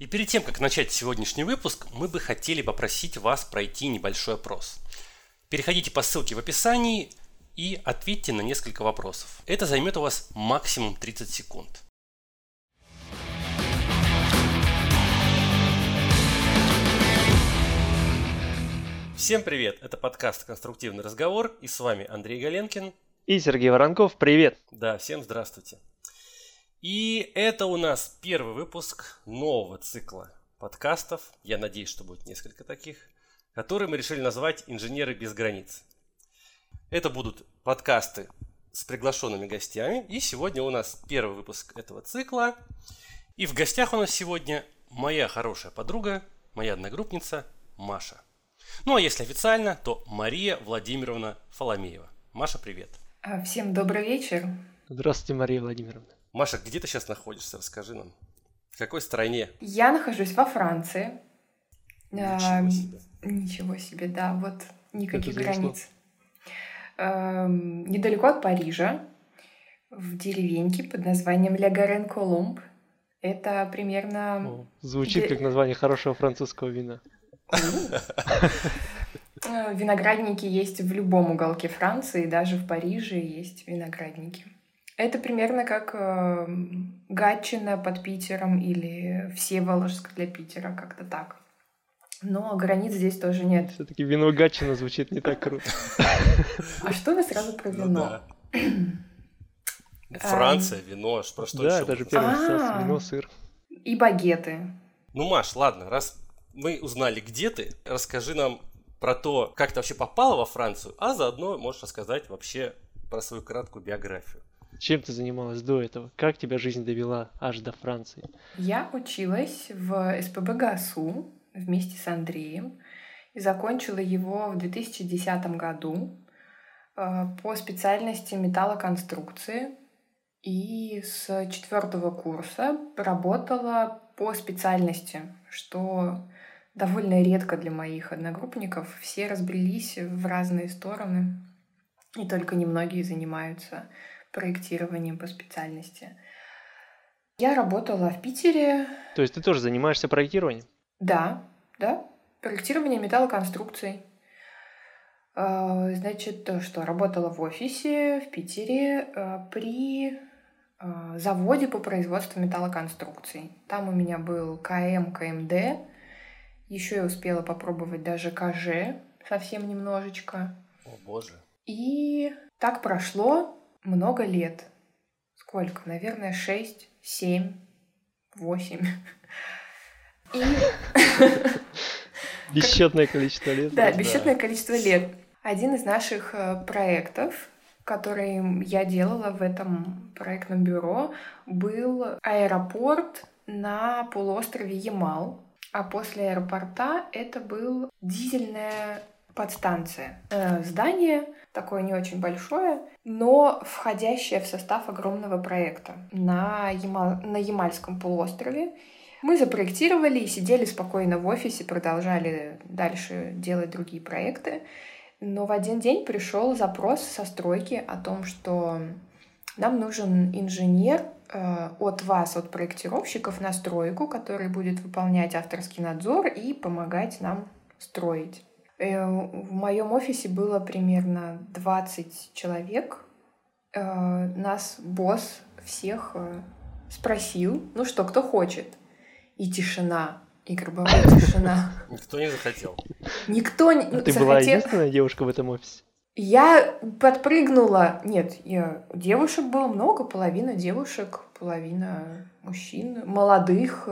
И перед тем, как начать сегодняшний выпуск, мы бы хотели попросить вас пройти небольшой опрос. Переходите по ссылке в описании и ответьте на несколько вопросов. Это займет у вас максимум 30 секунд. Всем привет! Это подкаст «Конструктивный разговор» и с вами Андрей Галенкин. И Сергей Воронков, привет! Да, всем здравствуйте. И это у нас первый выпуск нового цикла подкастов. Я надеюсь, что будет несколько таких, которые мы решили назвать «Инженеры без границ». Это будут подкасты с приглашенными гостями. И сегодня у нас первый выпуск этого цикла. И в гостях у нас сегодня моя хорошая подруга, моя одногруппница Маша. Ну а если официально, то Мария Владимировна Фоломеева. Маша, привет. Всем добрый вечер. Здравствуйте, Мария Владимировна. Маша, где ты сейчас находишься? Расскажи нам. В какой стране? Я нахожусь во Франции. Ничего а, себе. Ничего себе, да, вот никаких границ. А, недалеко от Парижа, в деревеньке под названием Ля Гарен Коломб. Это примерно... О, звучит как название хорошего французского вина. Виноградники есть в любом уголке Франции, даже в Париже есть виноградники. Это примерно как э, Гатчина под Питером или Всеволожск для Питера, как-то так. Но границ здесь тоже нет. Все-таки вино Гатчина звучит не так круто. А что вы сразу про ну вино? Франция, вино, про что Да, даже первый а. вино, сыр. И багеты. Ну, Маш, ладно, раз мы узнали, где ты, расскажи нам про то, как ты вообще попала во Францию, а заодно можешь рассказать вообще про свою краткую биографию. Чем ты занималась до этого? Как тебя жизнь довела аж до Франции? Я училась в СПБ ГАСУ вместе с Андреем и закончила его в 2010 году э, по специальности металлоконструкции. И с четвертого курса работала по специальности, что довольно редко для моих одногруппников. Все разбрелись в разные стороны, и только немногие занимаются проектированием по специальности. Я работала в Питере. То есть ты тоже занимаешься проектированием? Да, да. Проектирование металлоконструкций. А, значит, что работала в офисе в Питере а, при а, заводе по производству металлоконструкций. Там у меня был КМ, КМД. Еще я успела попробовать даже КЖ совсем немножечко. О боже. И так прошло много лет. Сколько? Наверное, шесть, семь, восемь. И... Бесчетное количество лет. Да, бесчетное количество лет. Один из наших э, проектов, который я делала в этом проектном бюро, был аэропорт на полуострове Ямал. А после аэропорта это был дизельная подстанция. Э, здание такое не очень большое, но входящее в состав огромного проекта на, Ямал, на Ямальском полуострове. Мы запроектировали и сидели спокойно в офисе, продолжали дальше делать другие проекты. Но в один день пришел запрос со стройки о том, что нам нужен инженер э, от вас, от проектировщиков на стройку, который будет выполнять авторский надзор и помогать нам строить. Э, в моем офисе было примерно 20 человек. Э, нас босс всех э, спросил, ну что, кто хочет? И тишина, и гробовая тишина. Никто не захотел. Никто не а Ты была единственная девушка в этом офисе? Я подпрыгнула. Нет, я... девушек было много, половина девушек, половина мужчин, молодых,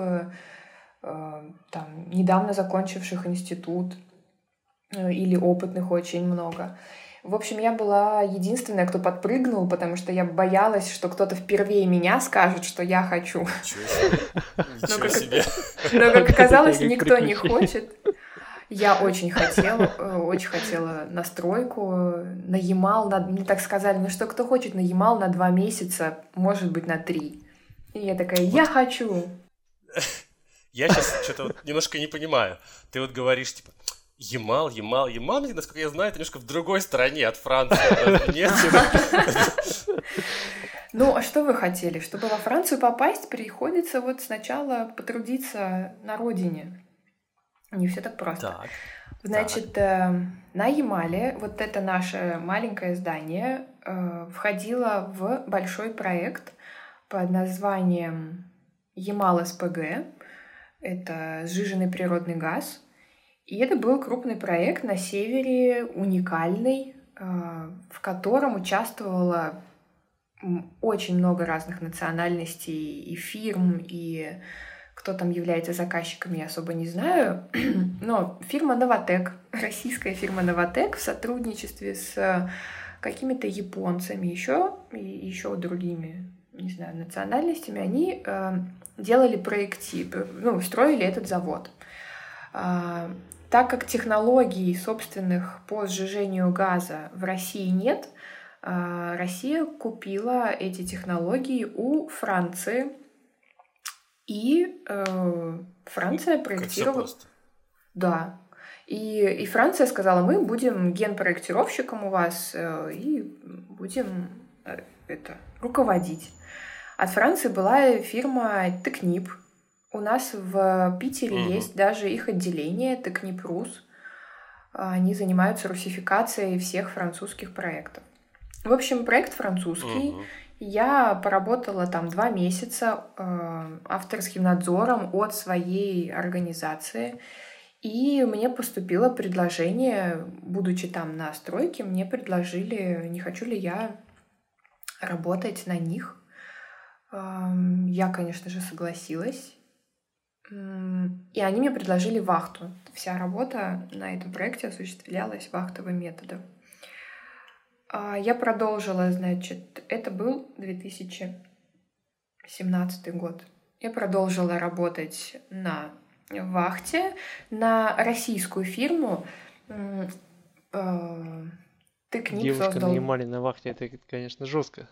там, недавно закончивших институт. Э, или опытных очень много. В общем, я была единственная, кто подпрыгнул, потому что я боялась, что кто-то впервые меня скажет, что я хочу. Ничего себе. Но, как оказалось, никто не хочет. Я очень хотела, э, очень хотела настройку на Ямал, на, мне так сказали, ну что, кто хочет на Ямал на два месяца, может быть, на три. И я такая, я хочу. Я сейчас что-то немножко не понимаю. Ты вот говоришь, типа, Ямал, Ямал, Ямал, насколько я знаю, это немножко в другой стороне от Франции. Нет? Ну, а что вы хотели? Чтобы во Францию попасть, приходится вот сначала потрудиться на родине. Не все так просто. Так. Значит, э, на Ямале вот это наше маленькое здание э, входило в большой проект под названием Ямал СПГ. Это сжиженный природный газ. И это был крупный проект на севере, уникальный, э, в котором участвовало очень много разных национальностей и фирм, и кто там является заказчиками, я особо не знаю. Но фирма Новотек, российская фирма Новотек в сотрудничестве с какими-то японцами, еще и еще другими, не знаю, национальностями, они э, делали проекти, ну, строили этот завод. Э, так как технологий собственных по сжижению газа в России нет, э, Россия купила эти технологии у Франции, и э, Франция проектировала... Да. И, и Франция сказала, мы будем генпроектировщиком у вас э, и будем э, это руководить. От Франции была фирма Текнип. У нас в Питере угу. есть даже их отделение Текнип Рус. Они занимаются русификацией всех французских проектов. В общем, проект французский. Угу. Я поработала там два месяца э, авторским надзором от своей организации. И мне поступило предложение, будучи там на стройке, мне предложили, не хочу ли я работать на них. Э, я, конечно же, согласилась. И они мне предложили вахту. Вся работа на этом проекте осуществлялась вахтовым методом. А, я продолжила, значит, это был 2017 год. Я продолжила работать на вахте на российскую фирму. Э, Тыкник Девушка создал... нанимали на вахте, это, конечно, жестко.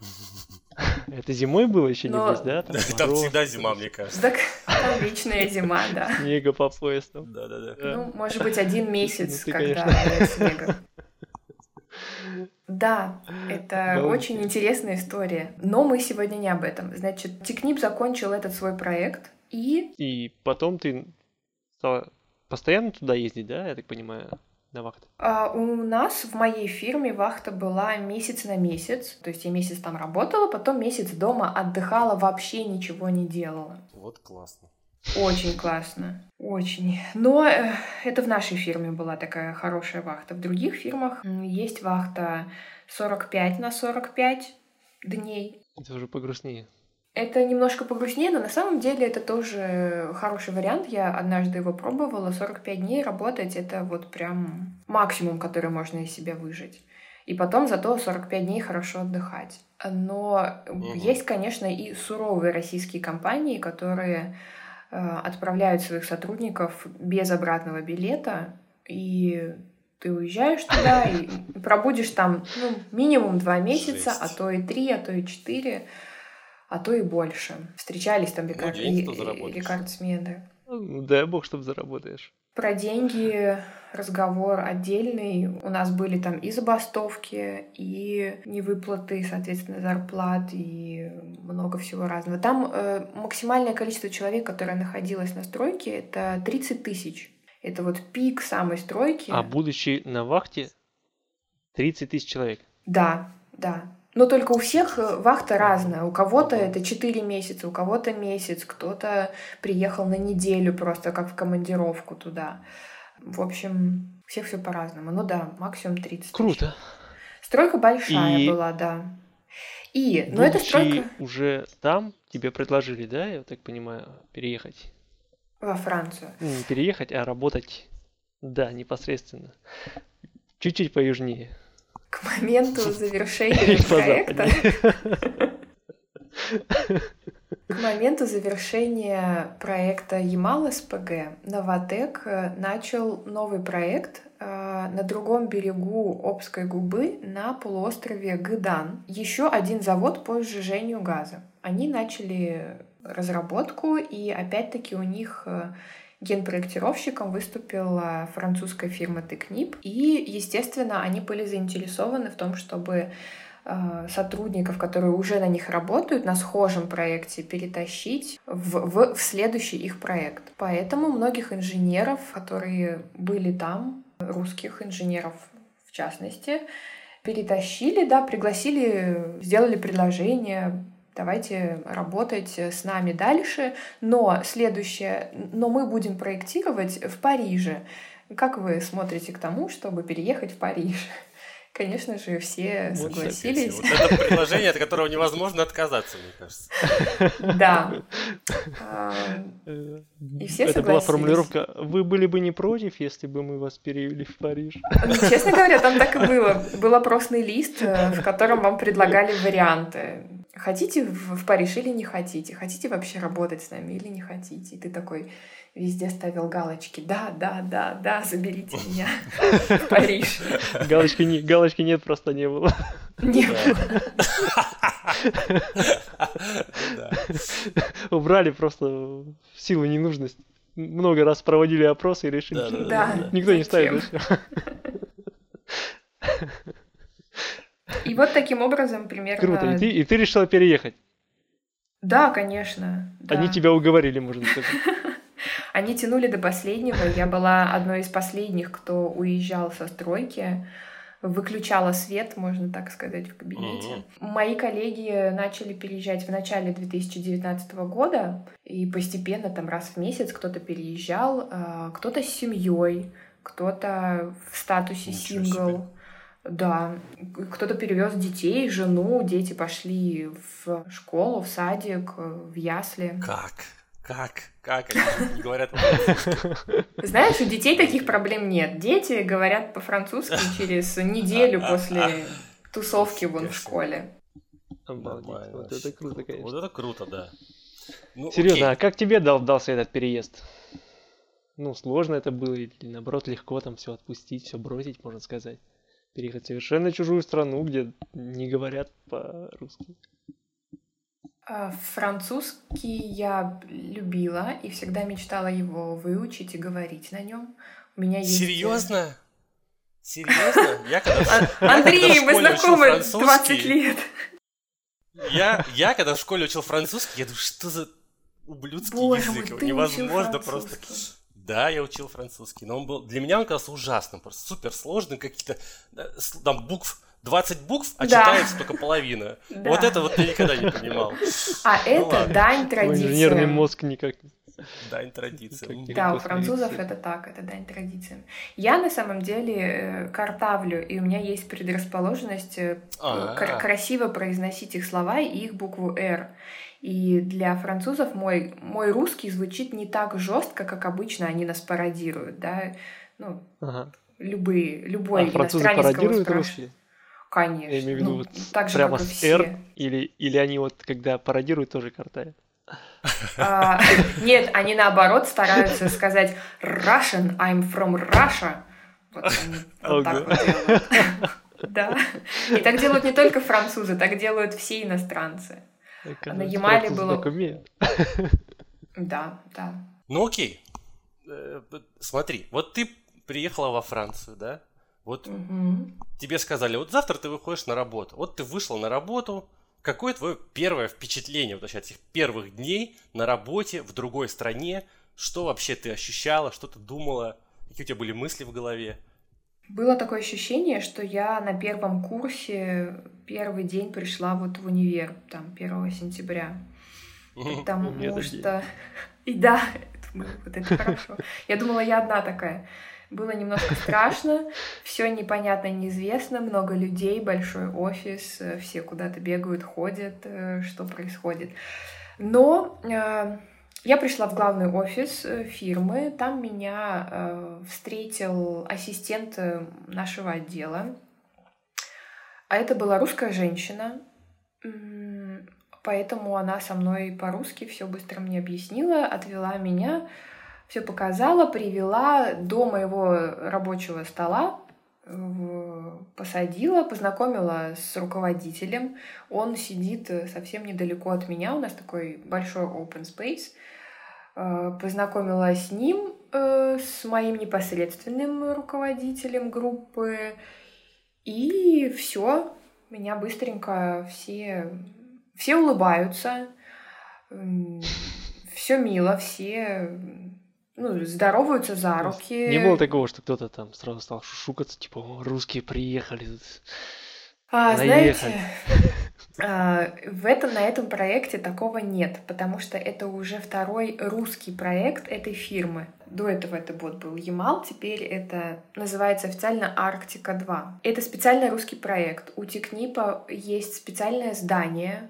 Это зимой было еще не здесь, да? Там, там всегда зима, мне кажется. Так, там вечная зима, да. Снега по пояс там. Да-да-да. Ну, может быть, один месяц, ну, когда нет снега. Да, это да, очень интересная история. Но мы сегодня не об этом. Значит, Тикнип закончил этот свой проект и... И потом ты стала постоянно туда ездить, да, я так понимаю? На вахту? А, у нас в моей фирме вахта была месяц на месяц. То есть я месяц там работала, потом месяц дома отдыхала, вообще ничего не делала. Вот классно. Очень классно, очень. Но э, это в нашей фирме была такая хорошая вахта. В других фирмах есть вахта 45 на 45 дней. Это уже погрустнее. Это немножко погрустнее, но на самом деле это тоже хороший вариант. Я однажды его пробовала. 45 дней работать — это вот прям максимум, который можно из себя выжить. И потом зато 45 дней хорошо отдыхать. Но угу. есть, конечно, и суровые российские компании, которые Э, отправляют своих сотрудников без обратного билета, и ты уезжаешь туда и пробудешь там ну, минимум два месяца, Жесть. а то и три, а то и четыре, а то и больше. Встречались там рекорд... ну, рекордсмены. Ну, дай бог, чтобы заработаешь. Про деньги разговор отдельный. У нас были там и забастовки, и невыплаты, соответственно, зарплат, и много всего разного. Там э, максимальное количество человек, которое находилось на стройке, это 30 тысяч. Это вот пик самой стройки. А будучи на вахте, 30 тысяч человек? Да, да. Но только у всех э, вахта разная. У кого-то это 4 месяца, у кого-то месяц, кто-то приехал на неделю просто как в командировку туда. В общем, всех все по-разному. Ну да, максимум 30 Круто. Тысяч. Стройка большая И... была, да. И, но эта стройка... уже там тебе предложили, да, я так понимаю, переехать? Во Францию. Не переехать, а работать, да, непосредственно. Чуть-чуть поюжнее к моменту завершения проекта... К моменту завершения проекта Ямал СПГ Новотек начал новый проект э, на другом берегу Обской губы на полуострове Гыдан. Еще один завод по сжижению газа. Они начали разработку, и опять-таки у них э, Генпроектировщиком выступила французская фирма Текнип, и, естественно, они были заинтересованы в том, чтобы э, сотрудников, которые уже на них работают, на схожем проекте, перетащить в, в, в следующий их проект. Поэтому многих инженеров, которые были там, русских инженеров в частности, перетащили, да, пригласили, сделали предложение, давайте работать с нами дальше, но следующее, но мы будем проектировать в Париже. Как вы смотрите к тому, чтобы переехать в Париж? Конечно же, все вот согласились. Вот это предложение, от которого невозможно отказаться, мне кажется. Да. А, и все Это была формулировка «Вы были бы не против, если бы мы вас перевели в Париж?» ну, Честно говоря, там так и было. Был опросный лист, э, в котором вам предлагали варианты. Хотите в Париж или не хотите? Хотите вообще работать с нами или не хотите? И ты такой везде ставил галочки. Да, да, да, да, заберите меня в Париж. Галочки, не, галочки нет, просто не было. Не было. Убрали просто в силу ненужности. Много раз проводили опросы и решили, что да, никто не ставит. И вот таким образом примерно... Круто. И ты, и ты решила переехать? Да, конечно. Да. Они тебя уговорили, можно сказать. Они тянули до последнего. Я была одной из последних, кто уезжал со стройки. Выключала свет, можно так сказать, в кабинете. Mm-hmm. Мои коллеги начали переезжать в начале 2019 года, и постепенно там раз в месяц кто-то переезжал, а, кто-то с семьей, кто-то в статусе Ничего сингл. Себе. Да, кто-то перевез детей, жену, дети пошли в школу, в садик, в ясли. Как? Как? Как они не говорят Знаешь, у детей таких проблем нет. Дети говорят по-французски через неделю после тусовки вон в школе. Обалдеть. Вот это круто, конечно. Вот это круто, да. Ну, Серьезно, а как тебе дал, дался этот переезд? Ну, сложно это было, или наоборот, легко там все отпустить, все бросить, можно сказать. Переехать в совершенно чужую страну, где не говорят по-русски. А, французский я любила и всегда мечтала его выучить и говорить на нем. У меня есть... Э, Серьезно? Серьезно? Я когда, Андрей, мы знакомы 20 лет. Я, я когда в школе учил французский, я думаю, что за ублюдский Боже язык, мой, невозможно просто. Да, я учил французский, но он был для меня он казался ужасным, просто супер сложным, какие-то там букв 20 букв, а да. читается только половина. Да. Вот это вот я никогда не понимал. А ну, это ладно. дань традиции. Инженерный мозг никак Дань традициям. Да, у французов это так, это дань традициям. Я на самом деле э, картавлю, и у меня есть предрасположенность э, кр- красиво произносить их слова и их букву «Р». И для французов мой, мой русский звучит не так жестко, как обычно они нас пародируют, да, ну, ага. любые, любой а французы пародируют русский? Конечно. Я имею в виду ну, вот так же, прямо с R, или, или они вот когда пародируют, тоже картают? А, нет, они наоборот стараются сказать Russian, I'm from Russia. Вот они вот так вот делают. Да. И так делают не только французы, так делают все иностранцы. На Ямале было... Да, да. Ну окей. Э, смотри, вот ты приехала во Францию, да? Вот угу. тебе сказали, вот завтра ты выходишь на работу. Вот ты вышла на работу. Какое твое первое впечатление вот, от этих первых дней на работе в другой стране? Что вообще ты ощущала, что ты думала? Какие у тебя были мысли в голове? Было такое ощущение, что я на первом курсе первый день пришла вот в универ, там, 1 сентября. Потому что... И да, вот это хорошо. Я думала, я одна такая. Было немножко страшно, все непонятно, неизвестно, много людей, большой офис, э, все куда-то бегают, ходят, э, что происходит. Но э, я пришла в главный офис фирмы, там меня встретил ассистент нашего отдела, а это была русская женщина, поэтому она со мной по-русски все быстро мне объяснила, отвела меня все показала, привела до моего рабочего стола, посадила, познакомила с руководителем. Он сидит э, совсем недалеко от меня, у нас такой большой open space. Э, познакомила с ним, э, с моим непосредственным руководителем группы. И все. Меня быстренько все, все улыбаются, все мило, все ну, здороваются за руки. Не было такого, что кто-то там сразу стал шушукаться, типа, русские приехали. А, знаете, а, в этом, на этом проекте такого нет, потому что это уже второй русский проект этой фирмы. До этого это вот был Ямал, теперь это называется официально Арктика 2. Это специальный русский проект. У Тикнипа есть специальное здание,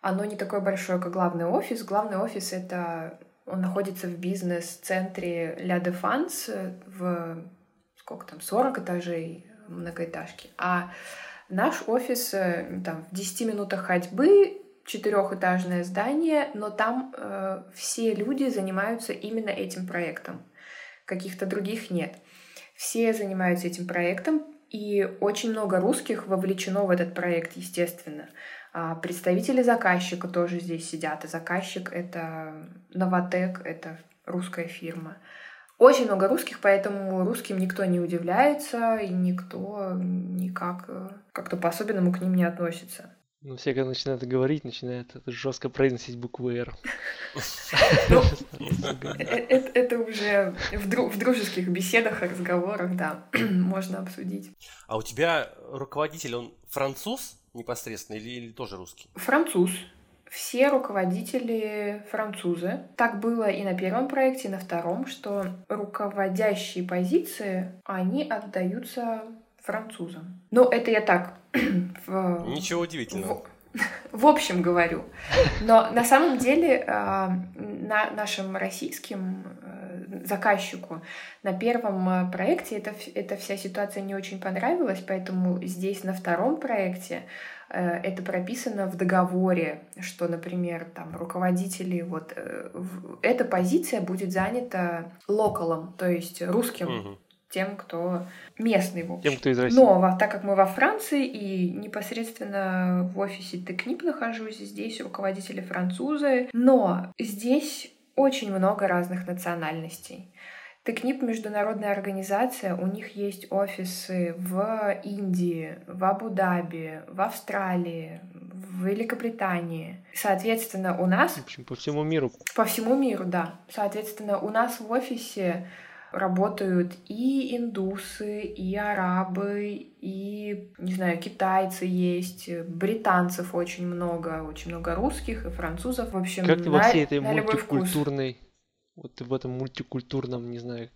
оно не такое большое, как главный офис. Главный офис — это он находится в бизнес-центре Ля де Фанс в сколько там, 40 этажей многоэтажки. А наш офис э, там, в 10 минутах ходьбы, четырехэтажное здание, но там э, все люди занимаются именно этим проектом. Каких-то других нет. Все занимаются этим проектом, и очень много русских вовлечено в этот проект, естественно. А представители заказчика тоже здесь сидят. И заказчик — это Новотек, это русская фирма. Очень много русских, поэтому русским никто не удивляется, и никто никак как-то по-особенному к ним не относится. Ну, все, когда начинают говорить, начинают жестко произносить букву «Р». Ну, э, э, это уже в дружеских беседах, разговорах, да, можно обсудить. А у тебя руководитель, он француз? непосредственно или тоже русский? Француз. Все руководители французы. Так было и на первом проекте, и на втором, что руководящие позиции, они отдаются французам. Ну, это я так. В, Ничего удивительного. В, в общем говорю. Но на самом деле а, на нашим российским э, заказчику на первом э, проекте эта, эта вся ситуация не очень понравилась, поэтому здесь на втором проекте это прописано в договоре, что, например, там руководители, вот эта позиция будет занята локалом, то есть русским угу. тем, кто местный, в общем. Тем, кто из России. Но так как мы во Франции и непосредственно в офисе Текнип нахожусь, здесь руководители французы, но здесь очень много разных национальностей. Текнип — международная организация, у них есть офисы в Индии, в Абу-Даби, в Австралии, в Великобритании. Соответственно, у нас... В общем, по всему миру. По всему миру, да. Соответственно, у нас в офисе работают и индусы, и арабы, и, не знаю, китайцы есть, британцев очень много, очень много русских и французов. В общем, как ты на, во всей этой мультикультурной, вот в этом мультикультурном, не знаю,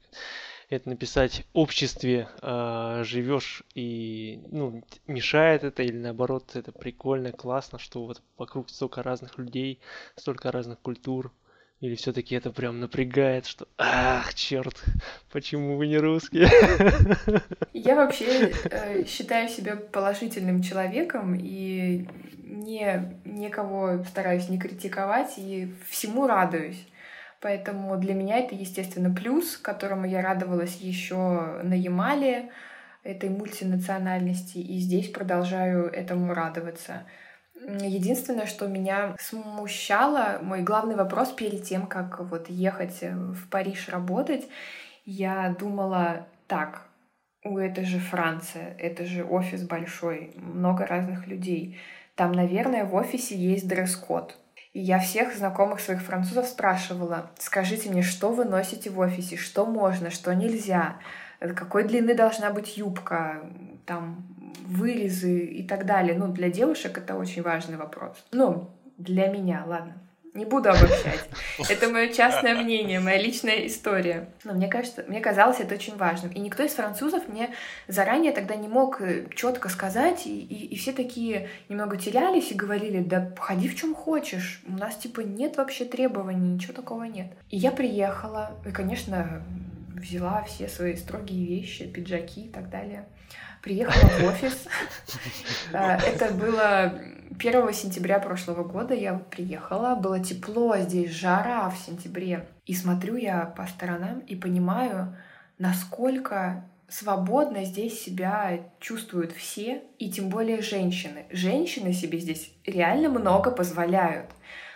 это написать обществе э, живешь и ну мешает это или наоборот это прикольно классно что вот вокруг столько разных людей столько разных культур или все-таки это прям напрягает, что ах, черт, почему вы не русские? Я вообще э, считаю себя положительным человеком и не, никого стараюсь не критиковать и всему радуюсь. Поэтому для меня это, естественно, плюс, которому я радовалась еще на Ямале, этой мультинациональности, и здесь продолжаю этому радоваться. Единственное, что меня смущало, мой главный вопрос перед тем, как вот ехать в Париж работать, я думала, так, у это же Франция, это же офис большой, много разных людей. Там, наверное, в офисе есть дресс-код. Я всех знакомых своих французов спрашивала, скажите мне, что вы носите в офисе, что можно, что нельзя, какой длины должна быть юбка, там, вырезы и так далее. Ну, для девушек это очень важный вопрос. Ну, для меня, ладно. Не буду обобщать. Это мое частное мнение, моя личная история. Но мне кажется, мне казалось это очень важным. И никто из французов мне заранее тогда не мог э, четко сказать, и, и, и все такие немного терялись и говорили, да ходи в чем хочешь, у нас типа нет вообще требований, ничего такого нет. И я приехала, и, конечно, взяла все свои строгие вещи, пиджаки и так далее приехала в офис. Это было 1 сентября прошлого года. Я приехала, было тепло, здесь жара в сентябре. И смотрю я по сторонам и понимаю, насколько свободно здесь себя чувствуют все, и тем более женщины. Женщины себе здесь реально много позволяют.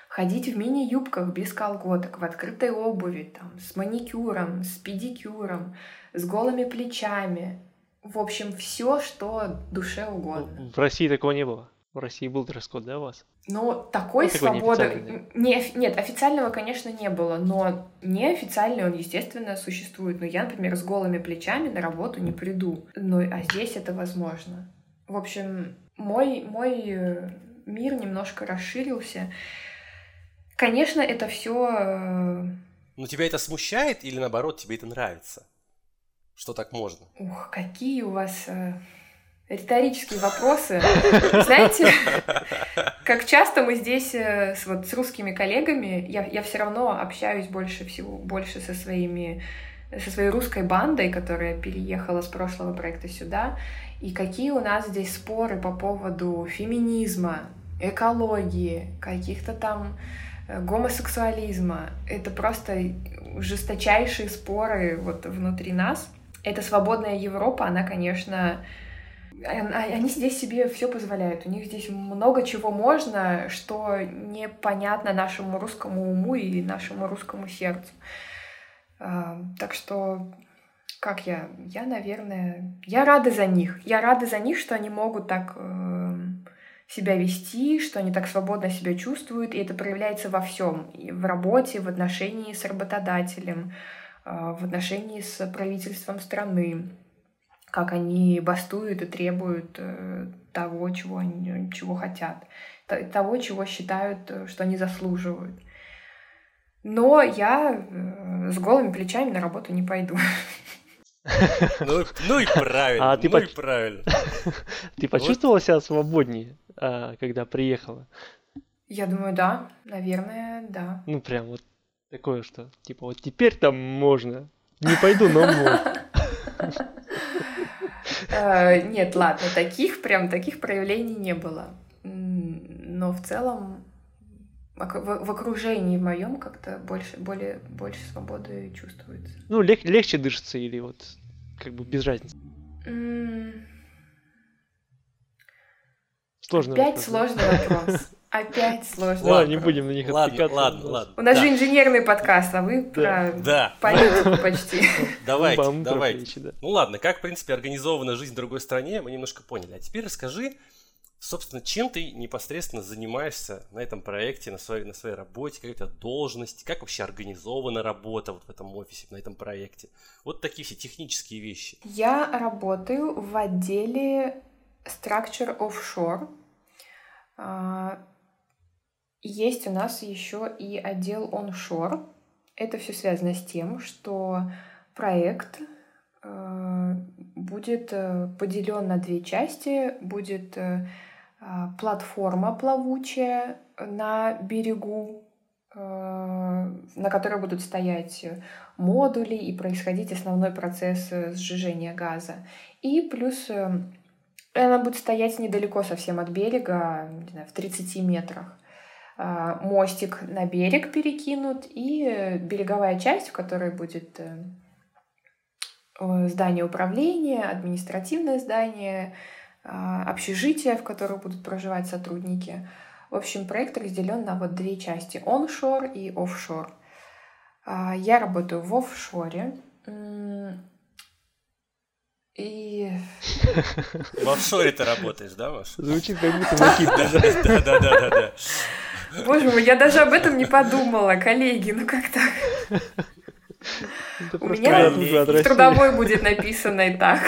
Ходить в мини-юбках без колготок, в открытой обуви, там, с маникюром, с педикюром, с голыми плечами, В общем, все, что душе угодно. В России такого не было. В России был дресс-код, да, у вас? Ну, такой ну, свободы... Не, нет, официального, конечно, не было, но неофициальный он, естественно, существует. Но я, например, с голыми плечами на работу не приду. Ну, а здесь это возможно. В общем, мой, мой э, мир немножко расширился. Конечно, это все. Э, но тебя это смущает или наоборот тебе это нравится? Что так можно? Ух, какие у вас э, риторические вопросы. Знаете, как часто мы здесь э, с, вот, с русскими коллегами, я, я все равно общаюсь больше всего, больше со своими со своей русской бандой, которая переехала с прошлого проекта сюда, и какие у нас здесь споры по поводу феминизма, экологии, каких-то там э, гомосексуализма. Это просто жесточайшие споры вот внутри нас. Эта свободная Европа, она, конечно, они здесь себе все позволяют. У них здесь много чего можно, что непонятно нашему русскому уму и нашему русскому сердцу. А, так что, как я? Я, наверное, я рада за них. Я рада за них, что они могут так э, себя вести, что они так свободно себя чувствуют, и это проявляется во всем. И в работе, в отношении с работодателем, в отношении с правительством страны как они бастуют и требуют э, того, чего они чего хотят, того, чего считают, э, что они заслуживают. Но я э, с голыми плечами на работу не пойду. Ну, ну и правильно, а ты ну и правильно. Ты почувствовала себя свободнее, а, когда приехала? Я думаю, да, наверное, да. Ну, прям вот такое, что, типа, вот теперь там можно. Не пойду, но можно. Э, нет, ладно, таких прям таких проявлений не было. Но в целом в окружении в моем как-то больше, более, больше свободы чувствуется. Ну, лег, легче дышится или вот как бы без разницы? Сложный Опять вопрос. сложный вопрос. Опять сложно. Ладно, не будем на них ладно, ладно, ладно. У нас да. же инженерный подкаст, а вы да. про да. политику почти. Давайте, давайте. Ну ладно, как, в принципе, организована жизнь в другой стране, мы немножко поняли. А теперь расскажи, собственно, чем ты непосредственно занимаешься на этом проекте, на своей, на своей работе, какая у тебя должность, как вообще организована работа вот в этом офисе, на этом проекте. Вот такие все технические вещи. Я работаю в отделе Structure Offshore. Есть у нас еще и отдел onshore. Это все связано с тем, что проект э, будет э, поделен на две части. Будет э, а, платформа плавучая на берегу, на которой будут стоять модули и происходить основной процесс сжижения газа. И плюс она будет стоять недалеко совсем от берега, не знаю, в 30 метрах. А, мостик на берег перекинут и береговая часть, в которой будет э, здание управления, административное здание, общежитие, в котором будут проживать сотрудники. В общем, проект разделен на вот две части – оншор и офшор. Я работаю в офшоре. И... В офшоре ты работаешь, да, Маш? Звучит как будто Да, да, да, да. Боже мой, я даже об этом не подумала, коллеги, ну как так? У меня в трудовой будет написано и так.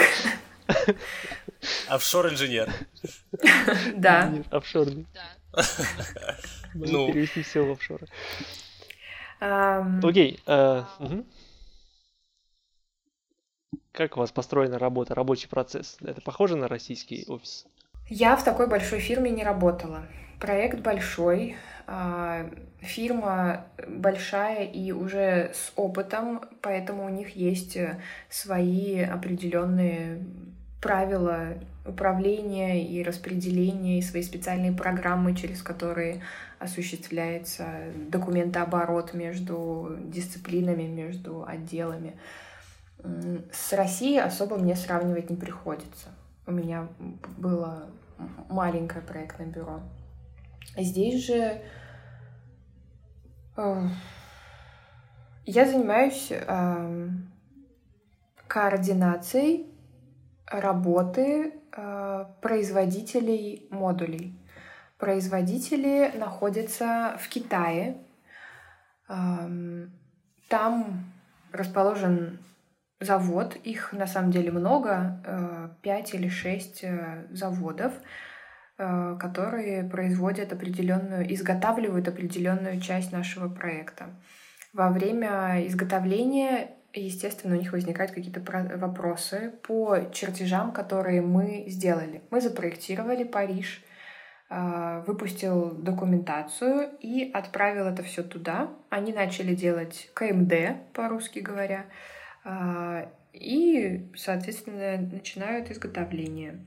Офшор-инженер. Да. Офшорный. Ну. Перевести все в офшоры. Окей. Э, как у вас построена работа, рабочий процесс? Это похоже на российский офис? Я в такой большой фирме не работала. Проект большой, а, фирма большая и уже с опытом, поэтому у них есть э, свои определенные правила управления и распределения, и свои специальные программы, через которые осуществляется документооборот между дисциплинами, между отделами. С Россией особо мне сравнивать не приходится. У меня было маленькое проектное бюро. Здесь же э, я занимаюсь э, координацией работы э, производителей модулей. Производители находятся в Китае. Эм, там расположен завод, их на самом деле много, 5 или 6 заводов, которые производят определенную, изготавливают определенную часть нашего проекта. Во время изготовления естественно, у них возникают какие-то вопросы по чертежам, которые мы сделали. Мы запроектировали Париж, а, выпустил документацию и отправил это все туда. Они начали делать КМД, по-русски говоря, а, и, соответственно, начинают изготовление.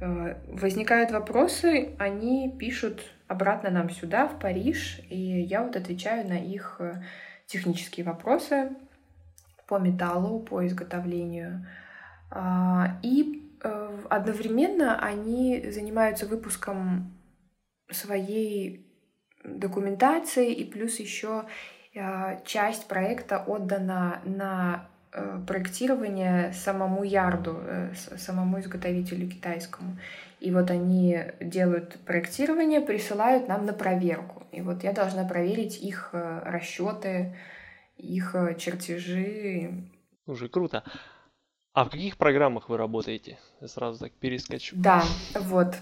А, возникают вопросы, они пишут обратно нам сюда, в Париж, и я вот отвечаю на их э, технические вопросы, по металлу, по изготовлению. А, и э, одновременно они занимаются выпуском своей документации, и плюс еще э, часть проекта отдана на э, проектирование самому ярду, самому изготовителю китайскому. И вот они делают проектирование, присылают нам на проверку. И вот я должна проверить их расчеты, их э, чертежи. Уже круто. А в каких программах вы работаете? Я сразу так перескочу. Да, вот.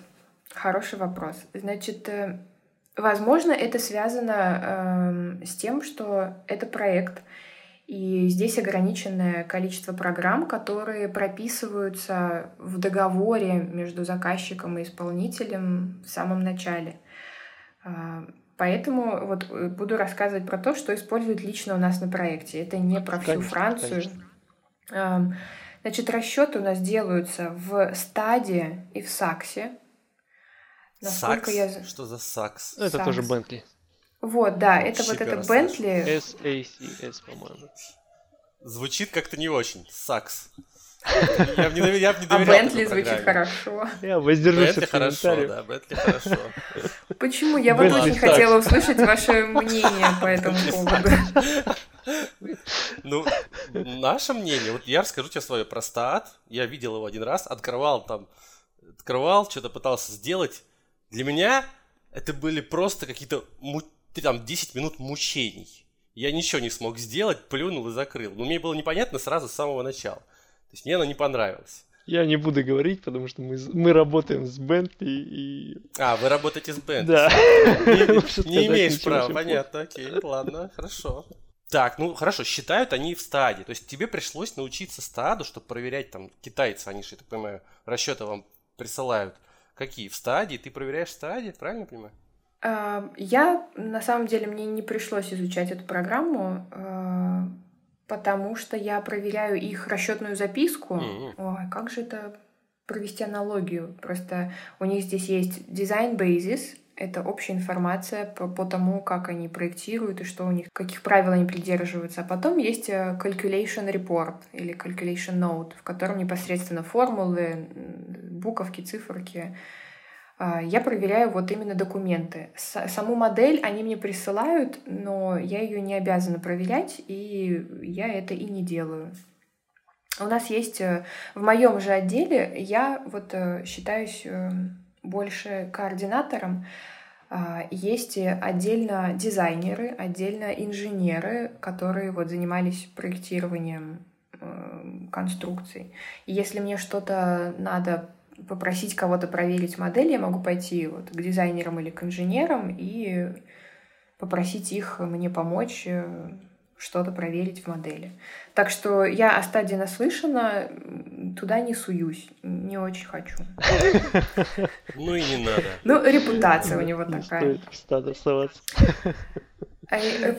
Хороший вопрос. Значит, э, возможно, это связано э, с тем, что это проект, и здесь ограниченное количество программ, которые прописываются в договоре между заказчиком и исполнителем в самом начале. А, Поэтому вот э, буду рассказывать про то, что используют лично у нас на проекте. Это не про всю конечно, Францию. Конечно. Значит, расчеты у нас делаются в стаде и в саксе. Сакс? Я... Что за сакс? Это сакс. тоже Бентли. Вот, да, это вот это Бентли. S-A-C-S, по-моему. Звучит как-то не очень. Сакс. Я бы не, доверял, я бы не доверял А Бентли звучит хорошо. Я воздержусь Бентли хорошо, да, Бентли хорошо. Почему? Я вот очень хотела услышать ваше мнение по этому поводу. Ну, наше мнение, вот я расскажу тебе свое про стат. Я видел его один раз, открывал там, открывал, что-то пытался сделать. Для меня это были просто какие-то там 10 минут мучений. Я ничего не смог сделать, плюнул и закрыл. Но мне было непонятно сразу с самого начала. То есть мне она не понравилась. Я не буду говорить, потому что мы, мы работаем с Бентли и... А, вы работаете с Бентли? Да. Не, не имеешь права, понятно, окей, ладно, хорошо. Так, ну хорошо, считают они в стаде. То есть тебе пришлось научиться стаду, чтобы проверять там китайцы, они же, я так понимаю, расчеты вам присылают. Какие? В стадии? Ты проверяешь в стадии, правильно понимаю? Я, на самом деле, мне не пришлось изучать эту программу. А, потому что я проверяю их расчетную записку. Mm-hmm. Ой, как же это провести аналогию? Просто у них здесь есть design basis, это общая информация по, по тому, как они проектируют и что у них, каких правил они придерживаются. А потом есть э, calculation report или calculation note, в котором непосредственно формулы, буковки, циферки, я проверяю вот именно документы. Саму модель они мне присылают, но я ее не обязана проверять, и я это и не делаю. У нас есть э, в моем же отделе, я вот э, считаюсь э, больше координатором, а, есть отдельно дизайнеры, отдельно инженеры, которые вот занимались проектированием конструкций. И если мне что-то надо попросить кого-то проверить модель, я могу пойти вот к дизайнерам или к инженерам и попросить их мне помочь э, что-то проверить в модели. Так что я о стадии наслышана, туда не суюсь, не очень хочу. Ну и не надо. Ну, репутация у него такая. Стадо соваться. Э,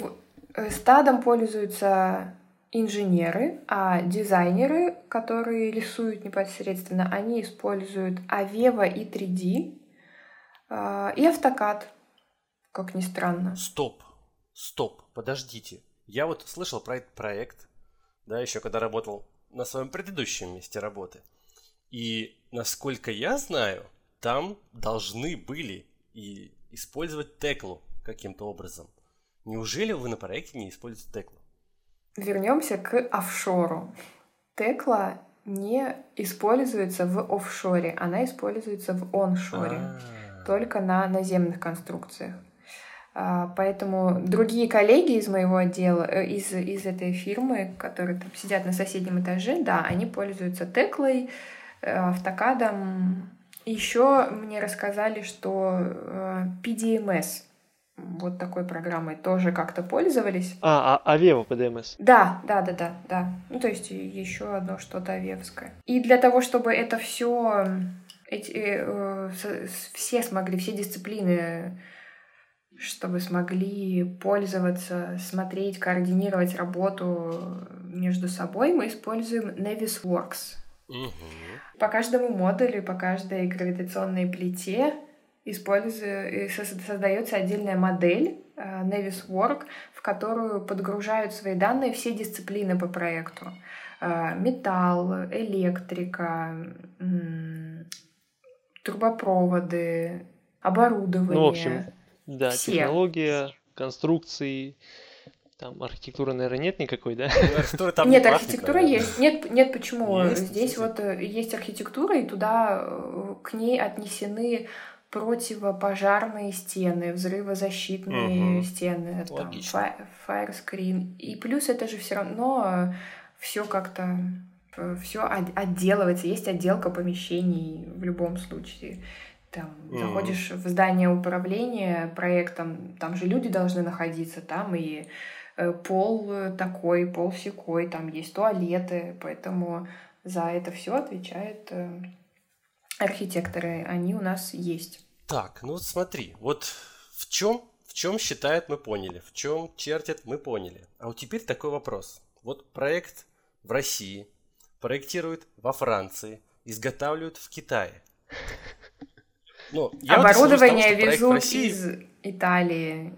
э, стадом пользуются инженеры, а дизайнеры, которые рисуют непосредственно, они используют Aveva и 3D э, и автокад, как ни странно. Стоп, стоп, подождите. Я вот слышал про этот проект, да, еще когда работал на своем предыдущем месте работы. И насколько я знаю, там должны были и использовать теклу каким-то образом. Неужели вы на проекте не используете теклу? Вернемся к офшору. Текла не используется в офшоре, она используется в оншоре, А-а-а. только на наземных конструкциях. А, поэтому другие коллеги из моего отдела, э, из, из этой фирмы, которые там сидят на соседнем этаже, да, они пользуются Теклой, э, автокадом. Еще мне рассказали, что э, PDMS вот такой программой тоже как-то пользовались. А, а Авева PDMS? Да, да, да, да, да. Ну, то есть еще одно что-то авевское. И для того, чтобы это все, эти, э, все смогли, все дисциплины, чтобы смогли пользоваться, смотреть, координировать работу между собой, мы используем Navisworks. Угу. По каждому модулю, по каждой гравитационной плите используя, создается отдельная модель э, Nevis Work, в которую подгружают свои данные все дисциплины по проекту. Э, металл, электрика, трубопроводы, оборудование. Ну, в общем, да, все. технология, конструкции, там архитектуры, наверное, нет никакой, да? Ну, там нет, архитектура есть. Нет, нет, почему? Есть, Здесь вот э, есть архитектура, и туда к ней отнесены противопожарные стены, взрывозащитные угу. стены, там, fire screen. И плюс это же все равно все как-то все отделывается, есть отделка помещений в любом случае. Там mm заходишь в здание управления проектом, там же люди должны находиться, там и э, пол такой, пол секой, там есть туалеты, поэтому за это все отвечает э, архитекторы, они у нас есть. Так, ну вот смотри, вот в чем, в чем считают мы поняли, в чем чертят мы поняли. А вот теперь такой вопрос. Вот проект в России, проектируют во Франции, изготавливают в Китае. Ну, Оборудование того, везут России... из Италии,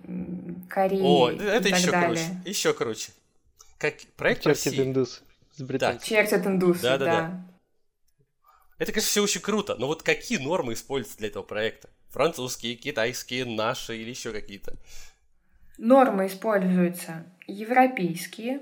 Кореи О, это и еще так круче, далее. еще круче. Как проект Чертит России... индус с британцем. Чертит индус, да. да, да. да. Это, конечно, все очень круто, но вот какие нормы используются для этого проекта? Французские, китайские, наши или еще какие-то? Нормы используются европейские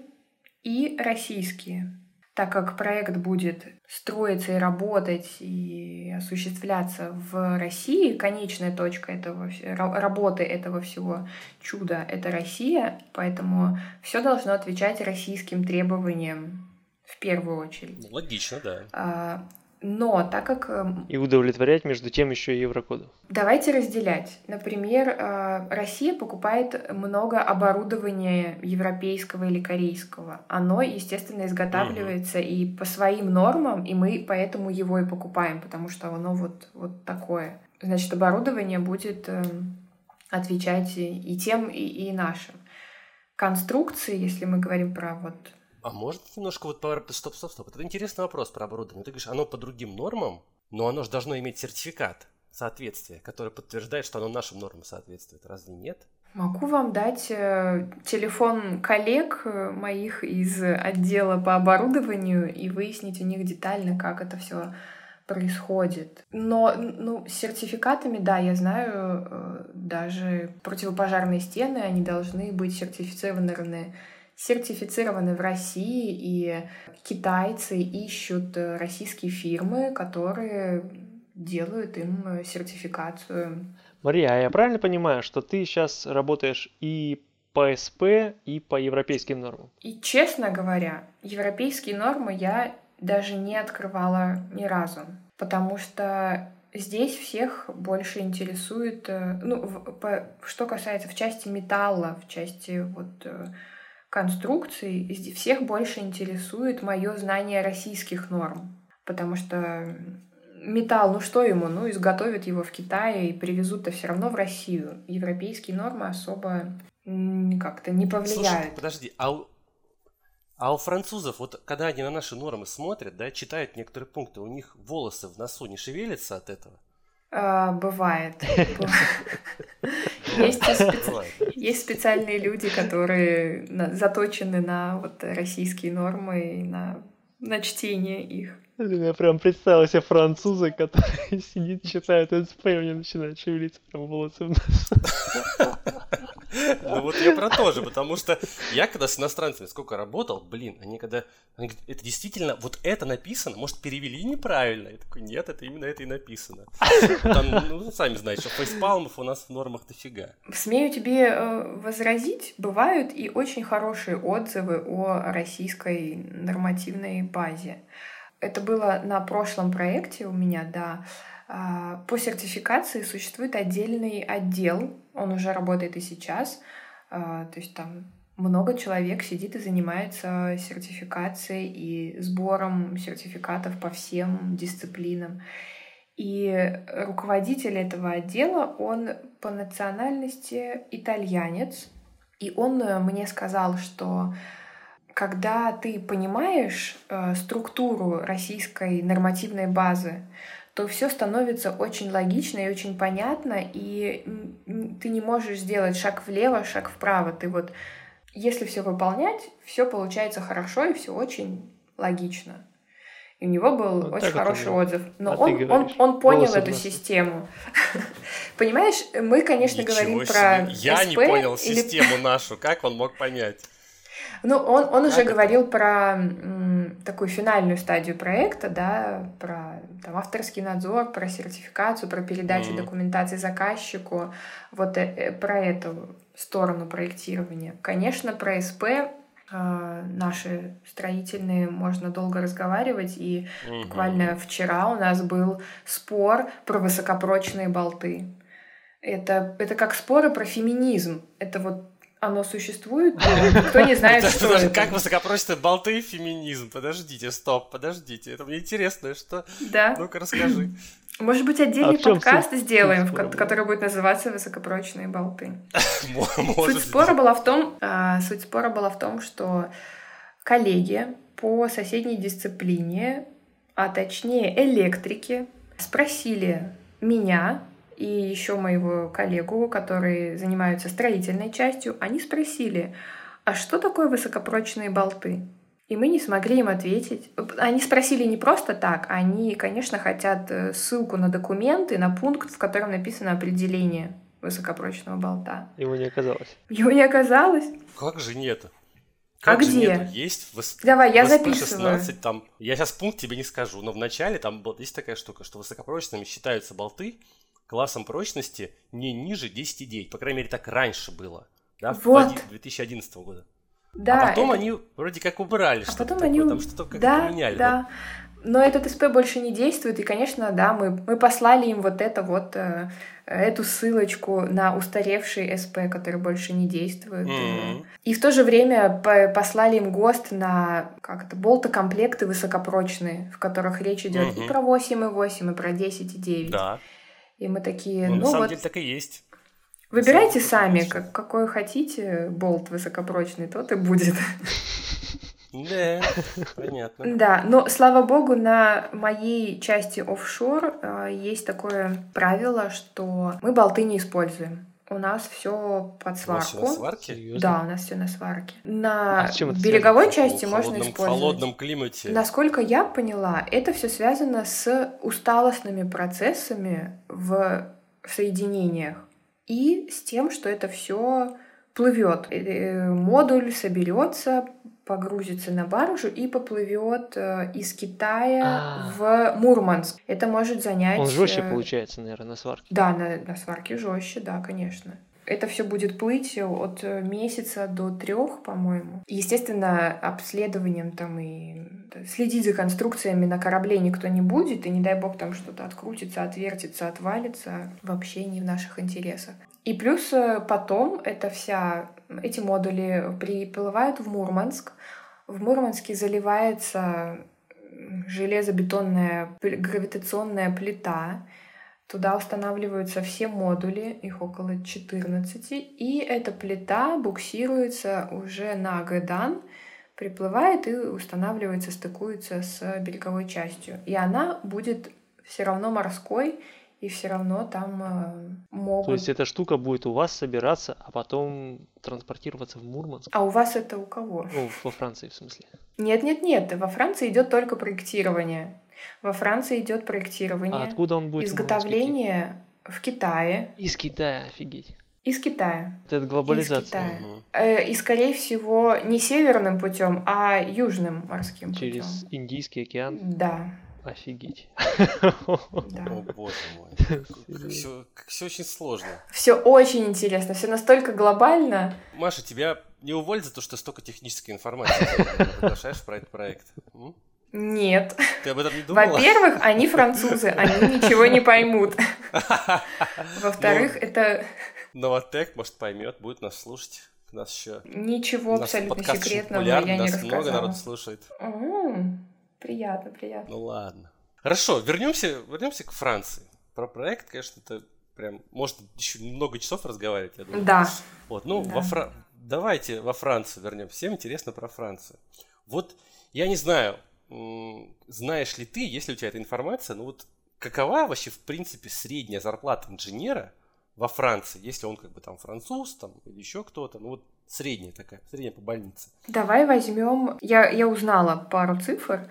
и российские. Так как проект будет строиться и работать и осуществляться в России, конечная точка этого работы этого всего чуда — это Россия, поэтому все должно отвечать российским требованиям в первую очередь. Ну, логично, да. А, но так как... Эм, и удовлетворять между тем еще и Еврокоду. Давайте разделять. Например, э, Россия покупает много оборудования европейского или корейского. Оно, естественно, изготавливается угу. и по своим нормам, и мы поэтому его и покупаем, потому что оно вот, вот такое. Значит, оборудование будет эм, отвечать и тем, и, и нашим. Конструкции, если мы говорим про вот а может немножко вот по... Стоп, стоп, стоп. Это интересный вопрос про оборудование. Ты говоришь, оно по другим нормам, но оно же должно иметь сертификат соответствия, который подтверждает, что оно нашим нормам соответствует. Разве нет? Могу вам дать э, телефон коллег э, моих из отдела по оборудованию и выяснить у них детально, как это все происходит. Но ну, с сертификатами, да, я знаю, э, даже противопожарные стены, они должны быть сертифицированы сертифицированы в России, и китайцы ищут э, российские фирмы, которые делают им э, сертификацию. Мария, а я правильно понимаю, что ты сейчас работаешь и по СП, и по европейским нормам? И честно говоря, европейские нормы я даже не открывала ни разу, потому что здесь всех больше интересует, э, ну, в, по, что касается в части металла, в части вот конструкций всех больше интересует мое знание российских норм. Потому что металл, ну что ему? Ну, изготовят его в Китае и привезут-то все равно в Россию. Европейские нормы особо как-то не повлияют. Слушай, подожди, а у, а у французов, вот когда они на наши нормы смотрят, да, читают некоторые пункты, у них волосы в носу не шевелятся от этого? А, бывает. Есть, специ... Есть специальные люди, которые заточены на вот российские нормы и на, на чтение их. Я прям представил себе француза, который сидит, читает СП, и него начинает шевелиться прям волосы в носу. Ну вот я про то же, потому что я когда с иностранцами сколько работал, блин, они когда... Они говорят, это действительно, вот это написано, может, перевели неправильно? Я такой, нет, это именно это и написано. Там, ну, сами знаете, что фейспалмов у нас в нормах дофига. Смею тебе э, возразить, бывают и очень хорошие отзывы о российской нормативной базе. Это было на прошлом проекте у меня, да. А, по сертификации существует отдельный отдел, он уже работает и сейчас, а, то есть там много человек сидит и занимается сертификацией и сбором сертификатов по всем дисциплинам. И руководитель этого отдела, он по национальности итальянец, и он мне сказал, что когда ты понимаешь э, структуру российской нормативной базы, то все становится очень логично и очень понятно, и ты не можешь сделать шаг влево, шаг вправо. Ты вот, если все выполнять, все получается хорошо и все очень логично. И у него был вот очень хороший отзыв. Но а он, он, он понял Голосом эту систему. Понимаешь, мы, конечно, Ничего говорим себе. про. Я СП не понял или... систему нашу. Как он мог понять? Ну, он, он уже это? говорил про м, такую финальную стадию проекта, да, про там, авторский надзор, про сертификацию, про передачу mm-hmm. документации заказчику, вот э, э, про эту сторону проектирования. Конечно, про СП э, наши строительные можно долго разговаривать, и mm-hmm. буквально вчера у нас был спор про высокопрочные болты. Это, это как споры про феминизм. Это вот оно существует, кто не знает, что это. Как высокопрочные болты феминизм? Подождите, стоп, подождите. Это мне интересно, что... Да. Ну-ка, расскажи. Может быть, отдельный а подкаст суть, сделаем, суть который будет называться «Высокопрочные болты». Суть спора была в том, а, суть спора была в том, что коллеги по соседней дисциплине, а точнее электрики, спросили меня, и еще моего коллегу, которые занимаются строительной частью, они спросили, а что такое высокопрочные болты? И мы не смогли им ответить. Они спросили не просто так, они, конечно, хотят э, ссылку на документы, на пункт, в котором написано определение высокопрочного болта. Его не оказалось. Его не оказалось. Как же нет? А как а где? Нету? Есть в, Давай, я в записываю. 16 там, я сейчас пункт тебе не скажу, но в начале там есть такая штука, что высокопрочными считаются болты, классом прочности не ниже 10,9. По крайней мере, так раньше было. Да, вот. 2011 года. Да, а потом это... они вроде как убрали а что-то потом такое, они... там что-то как-то да, поменяли. Да, но этот СП больше не действует, и, конечно, да, мы, мы послали им вот это вот, э, эту ссылочку на устаревший СП, который больше не действует. Mm-hmm. И в то же время послали им ГОСТ на, как это, болтокомплекты высокопрочные, в которых речь идет mm-hmm. и про 8,8, и про 10,9. Да. И мы такие, ну, ну на самом вот... деле так и есть. Выбирайте сами, как, какой хотите болт высокопрочный, тот и будет. Да, понятно. Да, но слава богу, на моей части офшор э, есть такое правило, что мы болты не используем. У нас все под сварку. У на сварке? Да, у нас все на сварке. На а береговой части в можно холодном, использовать. В холодном климате. Насколько я поняла, это все связано с усталостными процессами в соединениях и с тем, что это все плывет. Э, модуль соберется, погрузится на баржу и поплывет э, из Китая А-а-а. в Мурманск. Это может занять... Он жестче э, получается, наверное, на сварке. Да, на, на сварке жестче, да, конечно. Это все будет плыть от месяца до трех, по-моему. Естественно, обследованием там и следить за конструкциями на корабле никто не будет, и не дай бог там что-то открутится, отвертится, отвалится. Вообще не в наших интересах. И плюс э, потом это вся, эти модули приплывают в Мурманск. В Мурманске заливается железобетонная гравитационная плита. Туда устанавливаются все модули, их около 14, и эта плита буксируется уже на Гэдан, приплывает и устанавливается, стыкуется с береговой частью. И она будет все равно морской, и все равно там э, могут... То есть эта штука будет у вас собираться, а потом транспортироваться в Мурманск? А у вас это у кого? Ну, во Франции, в смысле. Нет-нет-нет, во Франции идет только проектирование. Во Франции идет проектирование. А откуда он будет? Изготовление в, в Китае. Из Китая, офигеть. Из Китая. Это глобализация. Из Китая. Угу. И, скорее всего, не северным путем, а южным морским путем. Через Индийский океан? Да. Офигеть. Да. О, боже мой. Все, все очень сложно. Все очень интересно, все настолько глобально. Маша, тебя не уволят за то, что столько технической информации приглашаешь про этот проект? Нет. Ты об этом не думала? Во-первых, они французы, они ничего не поймут. Во-вторых, ну, это... Новотек, может, поймет, будет нас слушать. У нас еще... Ничего абсолютно секретного я не нас рассказала. много народ слушает. Приятно, приятно. Ну ладно. Хорошо, вернемся, вернемся к Франции. Про проект, конечно, это прям, может, еще много часов разговаривать, я думаю. Да. Вот, ну, да. во Фра... давайте во Францию вернем. Всем интересно про Францию. Вот, я не знаю, знаешь ли ты, если у тебя эта информация, ну вот какова вообще, в принципе, средняя зарплата инженера во Франции, если он как бы там француз там или еще кто-то, ну вот средняя такая, средняя по больнице. Давай возьмем, я, я узнала пару цифр,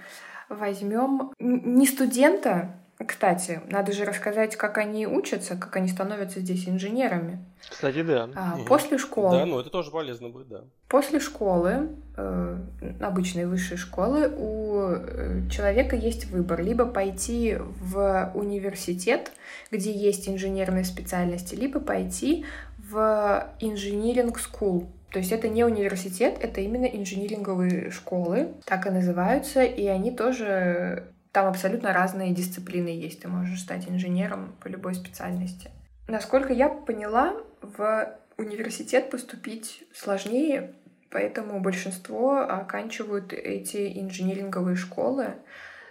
возьмем не студента, кстати, надо же рассказать, как они учатся, как они становятся здесь инженерами. Кстати, да. А, После школы. Да, ну это тоже полезно будет, да. После школы, э, обычной высшей школы, у э, человека есть выбор. Либо пойти в университет, где есть инженерные специальности, либо пойти в инжиниринг school. То есть это не университет, это именно инжиниринговые школы, так и называются, и они тоже там абсолютно разные дисциплины есть. Ты можешь стать инженером по любой специальности. Насколько я поняла, в университет поступить сложнее, поэтому большинство оканчивают эти инжиниринговые школы,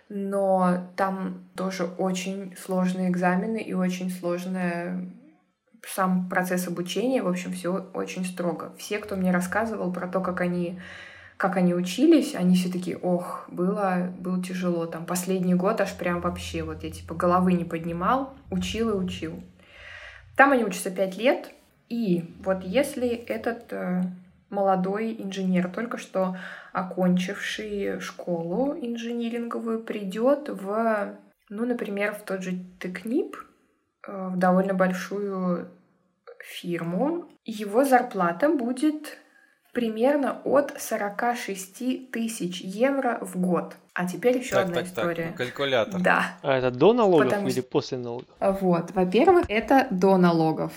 но там тоже очень сложные экзамены и очень сложная сам процесс обучения, в общем, все очень строго. Все, кто мне рассказывал про то, как они как они учились, они все такие, ох, было, было тяжело. Там последний год аж прям вообще, вот я типа головы не поднимал, учил и учил. Там они учатся пять лет, и вот если этот э, молодой инженер, только что окончивший школу инжиниринговую, придет в, ну, например, в тот же ТКНИП, э, в довольно большую фирму, его зарплата будет примерно от 46 тысяч евро в год. А теперь еще так, одна так, история. Так, калькулятор. Да. А это до налогов Потому или после налогов? Вот. Во-первых, это до налогов.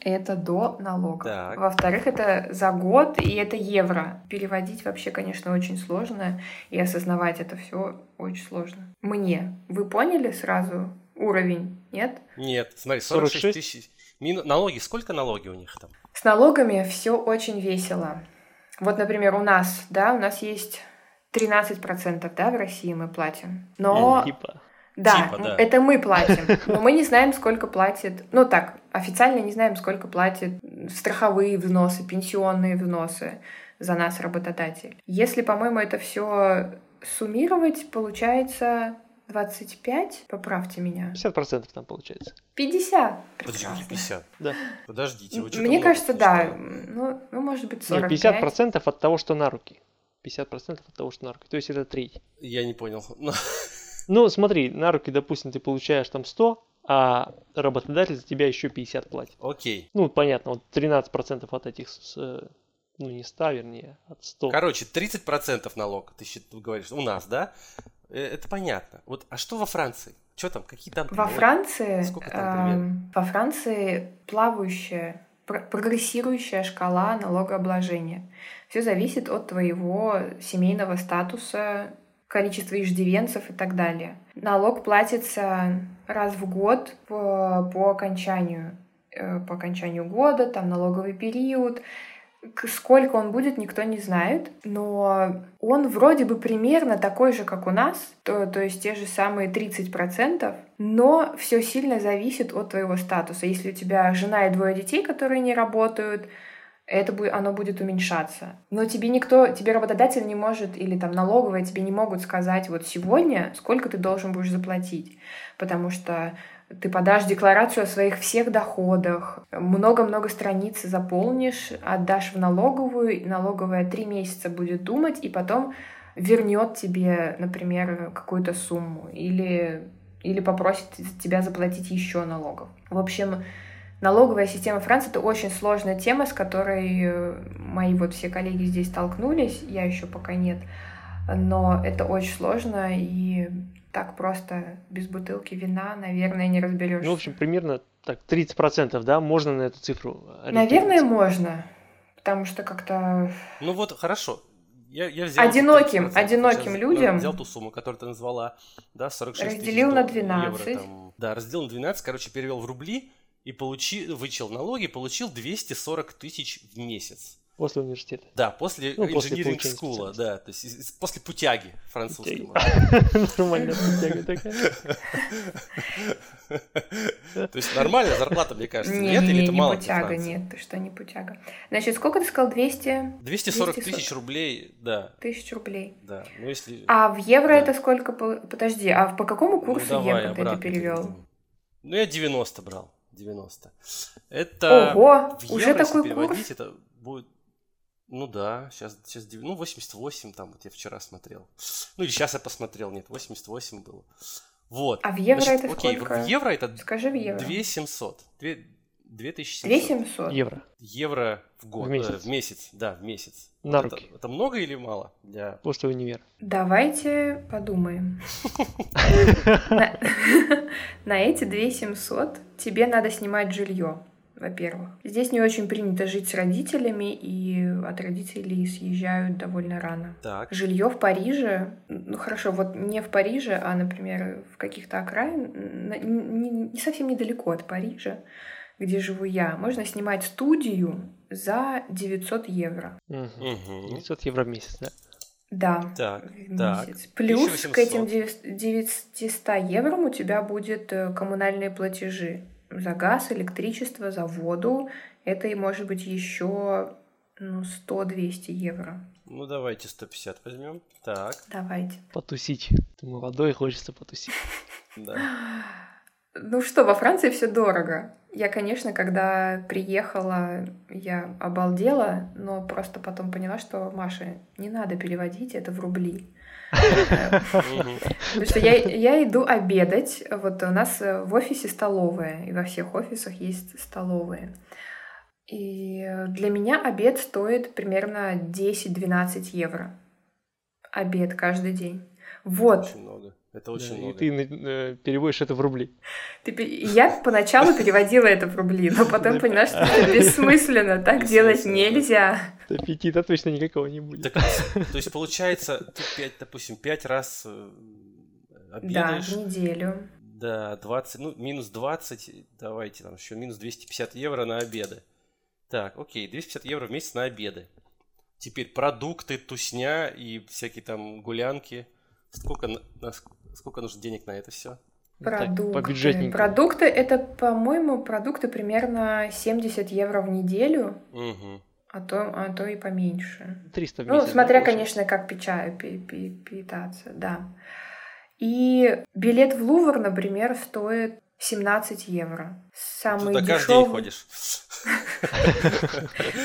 Это до налогов. Так. Во-вторых, это за год, и это евро. Переводить вообще, конечно, очень сложно, и осознавать это все очень сложно. Мне. Вы поняли сразу уровень, нет? Нет, смотри, 46 тысяч. Мину... Налоги, сколько налоги у них там? С налогами все очень весело. Вот, например, у нас, да, у нас есть 13%, да, в России мы платим. Но... Типа. Да, типа, да, это мы платим. Но мы не знаем, сколько платит... Ну так, официально не знаем, сколько платит страховые взносы, пенсионные взносы за нас работодатель. Если, по-моему, это все суммировать, получается 25, поправьте меня. 50% там получается. 50. Подождите, 50. Да. Подождите, вы Мне кажется, да. Ну, ну, может быть, 45. Нет, 50% от того, что на руки. 50% от того, что на руки. То есть это треть. Я не понял. Ну, смотри, на руки, допустим, ты получаешь там 100, а работодатель за тебя еще 50 платит. Окей. Ну, понятно, вот 13% от этих, ну, не 100, вернее, от 100. Короче, 30% налог, ты говоришь, у нас, да? Э, это понятно. Вот, а что во Франции? Что там? Какие там? Во Франции, Сколько там э, во Франции плавающая, прогрессирующая шкала налогообложения. Все зависит от твоего семейного статуса, количества иждивенцев и так далее. Налог платится раз в год по, по окончанию э, по окончанию года, там налоговый период, Сколько он будет, никто не знает, но он вроде бы примерно такой же, как у нас, то, то есть те же самые 30%, но все сильно зависит от твоего статуса. Если у тебя жена и двое детей, которые не работают, это будет, оно будет уменьшаться. Но тебе никто, тебе работодатель не может, или там налоговая тебе не могут сказать вот сегодня, сколько ты должен будешь заплатить. Потому что ты подашь декларацию о своих всех доходах, много-много страниц заполнишь, отдашь в налоговую, налоговая три месяца будет думать, и потом вернет тебе, например, какую-то сумму или, или попросит тебя заплатить еще налогов. В общем, Налоговая система Франции это очень сложная тема, с которой э, мои вот все коллеги здесь столкнулись, я еще пока нет. Но это очень сложно, и так просто без бутылки вина, наверное, не разберешься. Ну, в общем, примерно так 30%, да, можно на эту цифру Наверное, можно. Потому что как-то... Ну вот, хорошо. Я, я взял одиноким, одиноким людям... Взял ту сумму, которую ты назвала, да, 46 Разделил на 12. Евро, там, да, разделил на 12, короче, перевел в рубли и получил, вычел налоги, получил 240 тысяч в месяц. После университета. Да, после ну, engineering school, да, то есть после путяги французской. Нормальная путяга такая. То есть нормальная зарплата, мне кажется. Нет, или это мало путяга, нет, ты что, не путяга. Значит, сколько ты сказал, 200? 240 тысяч рублей, да. Тысяч рублей. Да, ну если... А в евро это сколько? Подожди, а по какому ну, курсу евро ты это перевел? Ну, я 90 брал. 90. Это Ого, уже такой курс? это будет ну да, сейчас, сейчас ну 88 там, вот я вчера смотрел. Ну или сейчас я посмотрел, нет, 88 было. Вот. А в евро Значит, это окей, сколько? в евро это Скажи в евро. 2700. 2, 2700. 2700? Евро. Евро в год. В месяц. Э, в месяц, да, в месяц. На это, руки. Это много или мало для... После универ. Давайте подумаем. На эти 2700 тебе надо снимать жилье во-первых. Здесь не очень принято жить с родителями, и от родителей съезжают довольно рано. Так. Жилье в Париже, ну хорошо, вот не в Париже, а, например, в каких-то окраин, не, совсем недалеко от Парижа, где живу я, можно снимать студию за 900 евро. Угу. 900 евро в месяц, да? Да, так, в месяц. Так. Плюс 1800. к этим 900 евро у тебя будет э, коммунальные платежи за газ, электричество, за воду. Это и может быть еще ну, 100-200 евро. Ну, давайте 150 возьмем. Так. Давайте. Потусить. Ты молодой, хочется потусить. Да. Ну что, во Франции все дорого. Я, конечно, когда приехала, я обалдела, но просто потом поняла, что Маша, не надо переводить это в рубли. Потому что я, иду обедать. Вот у нас в офисе столовая, и во всех офисах есть столовые. И для меня обед стоит примерно 10-12 евро. Обед каждый день. Вот. Очень много. Это очень да, много. И ты э, переводишь это в рубли. Ты, я поначалу переводила это в допно потом поняла, что это бессмысленно. Так делать нельзя. Аппетита точно никакого не будет. То есть получается, ты, допустим, пять раз э, обедаешь. Да, в неделю. Да, 20, ну, минус 20, давайте там еще минус 250 евро на обеды. Так, окей, 250 евро в месяц на обеды. Теперь продукты, тусня и всякие там гулянки. Сколько, Сколько нужно денег на это все? Продукты. Так, по продукты это, по-моему, продукты примерно 70 евро в неделю. Угу. А то, а то и поменьше. 300 в месяц, Ну, смотря, да, конечно, как печа, пи, пи, питаться, да. И билет в Лувр, например, стоит 17 евро. Самый Туда дешевый. каждый день ходишь.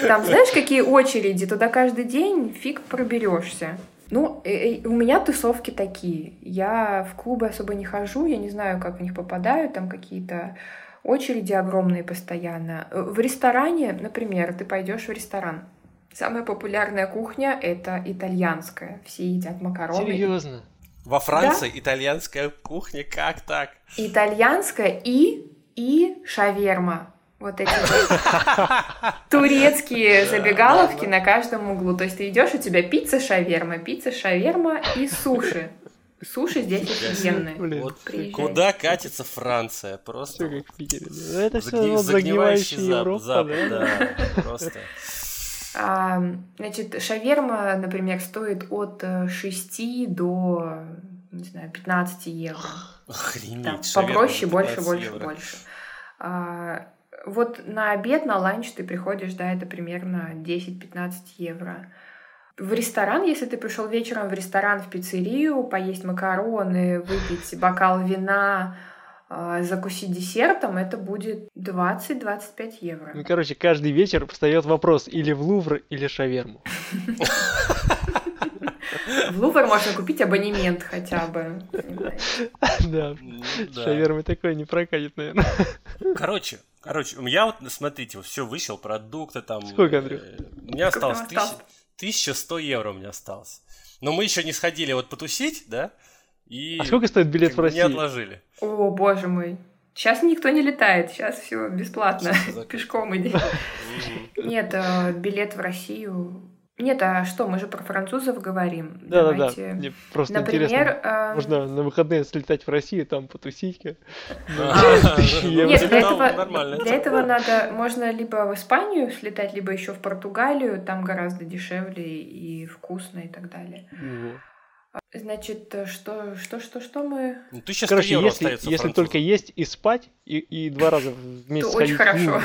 Там знаешь, какие очереди? Туда каждый день фиг проберешься. Ну, э, э, у меня тусовки такие. Я в клубы особо не хожу, я не знаю, как в них попадаю, там какие-то очереди огромные постоянно. Э, в ресторане, например, ты пойдешь в ресторан. Самая популярная кухня это итальянская. Все едят макароны. Серьезно? Во Франции да? итальянская кухня, как так? Итальянская и и шаверма. Вот эти турецкие забегаловки на каждом углу. То есть ты идешь, у тебя пицца, шаверма, пицца, шаверма и суши. Суши здесь офигенные. Вот куда катится Франция? Просто. Все как в Питере. Да? Это все загнивающая Европа, зап, да? да? Просто. А, значит, шаверма, например, стоит от 6 до, не знаю, 15 евро. Охренеть. Там, попроще, больше, больше, евро. больше. А, вот на обед, на ланч ты приходишь, да, это примерно 10-15 евро. В ресторан, если ты пришел вечером в ресторан, в пиццерию, поесть макароны, выпить бокал вина, а, закусить десертом, это будет 20-25 евро. Ну, короче, каждый вечер встает вопрос или в Лувр, или шаверму. В Лувр можно купить абонемент хотя бы. Да, шавермы такой не прокатит, наверное. Короче, Короче, у меня вот, смотрите, все вышел, продукты там. Сколько, Андрюх? Э, у меня осталось 1100 евро у меня осталось. Но мы еще не сходили вот потусить, да? И а сколько стоит билет в Россию? Не отложили. О, боже мой. Сейчас никто не летает, сейчас все бесплатно, пешком иди. Нет, э, билет в Россию нет, а что, мы же про французов говорим. Да, да, да. Мне просто Например, интересно. Э... Можно на выходные слетать в Россию, там потусить. Нет, для этого, для этого надо, можно либо в Испанию слетать, либо еще в Португалию, там гораздо дешевле и вкусно и так далее. Значит, что, что, что, что мы... Ну, ты сейчас Короче, если, если только есть и спать, и, и два раза в месяц то очень хорошо.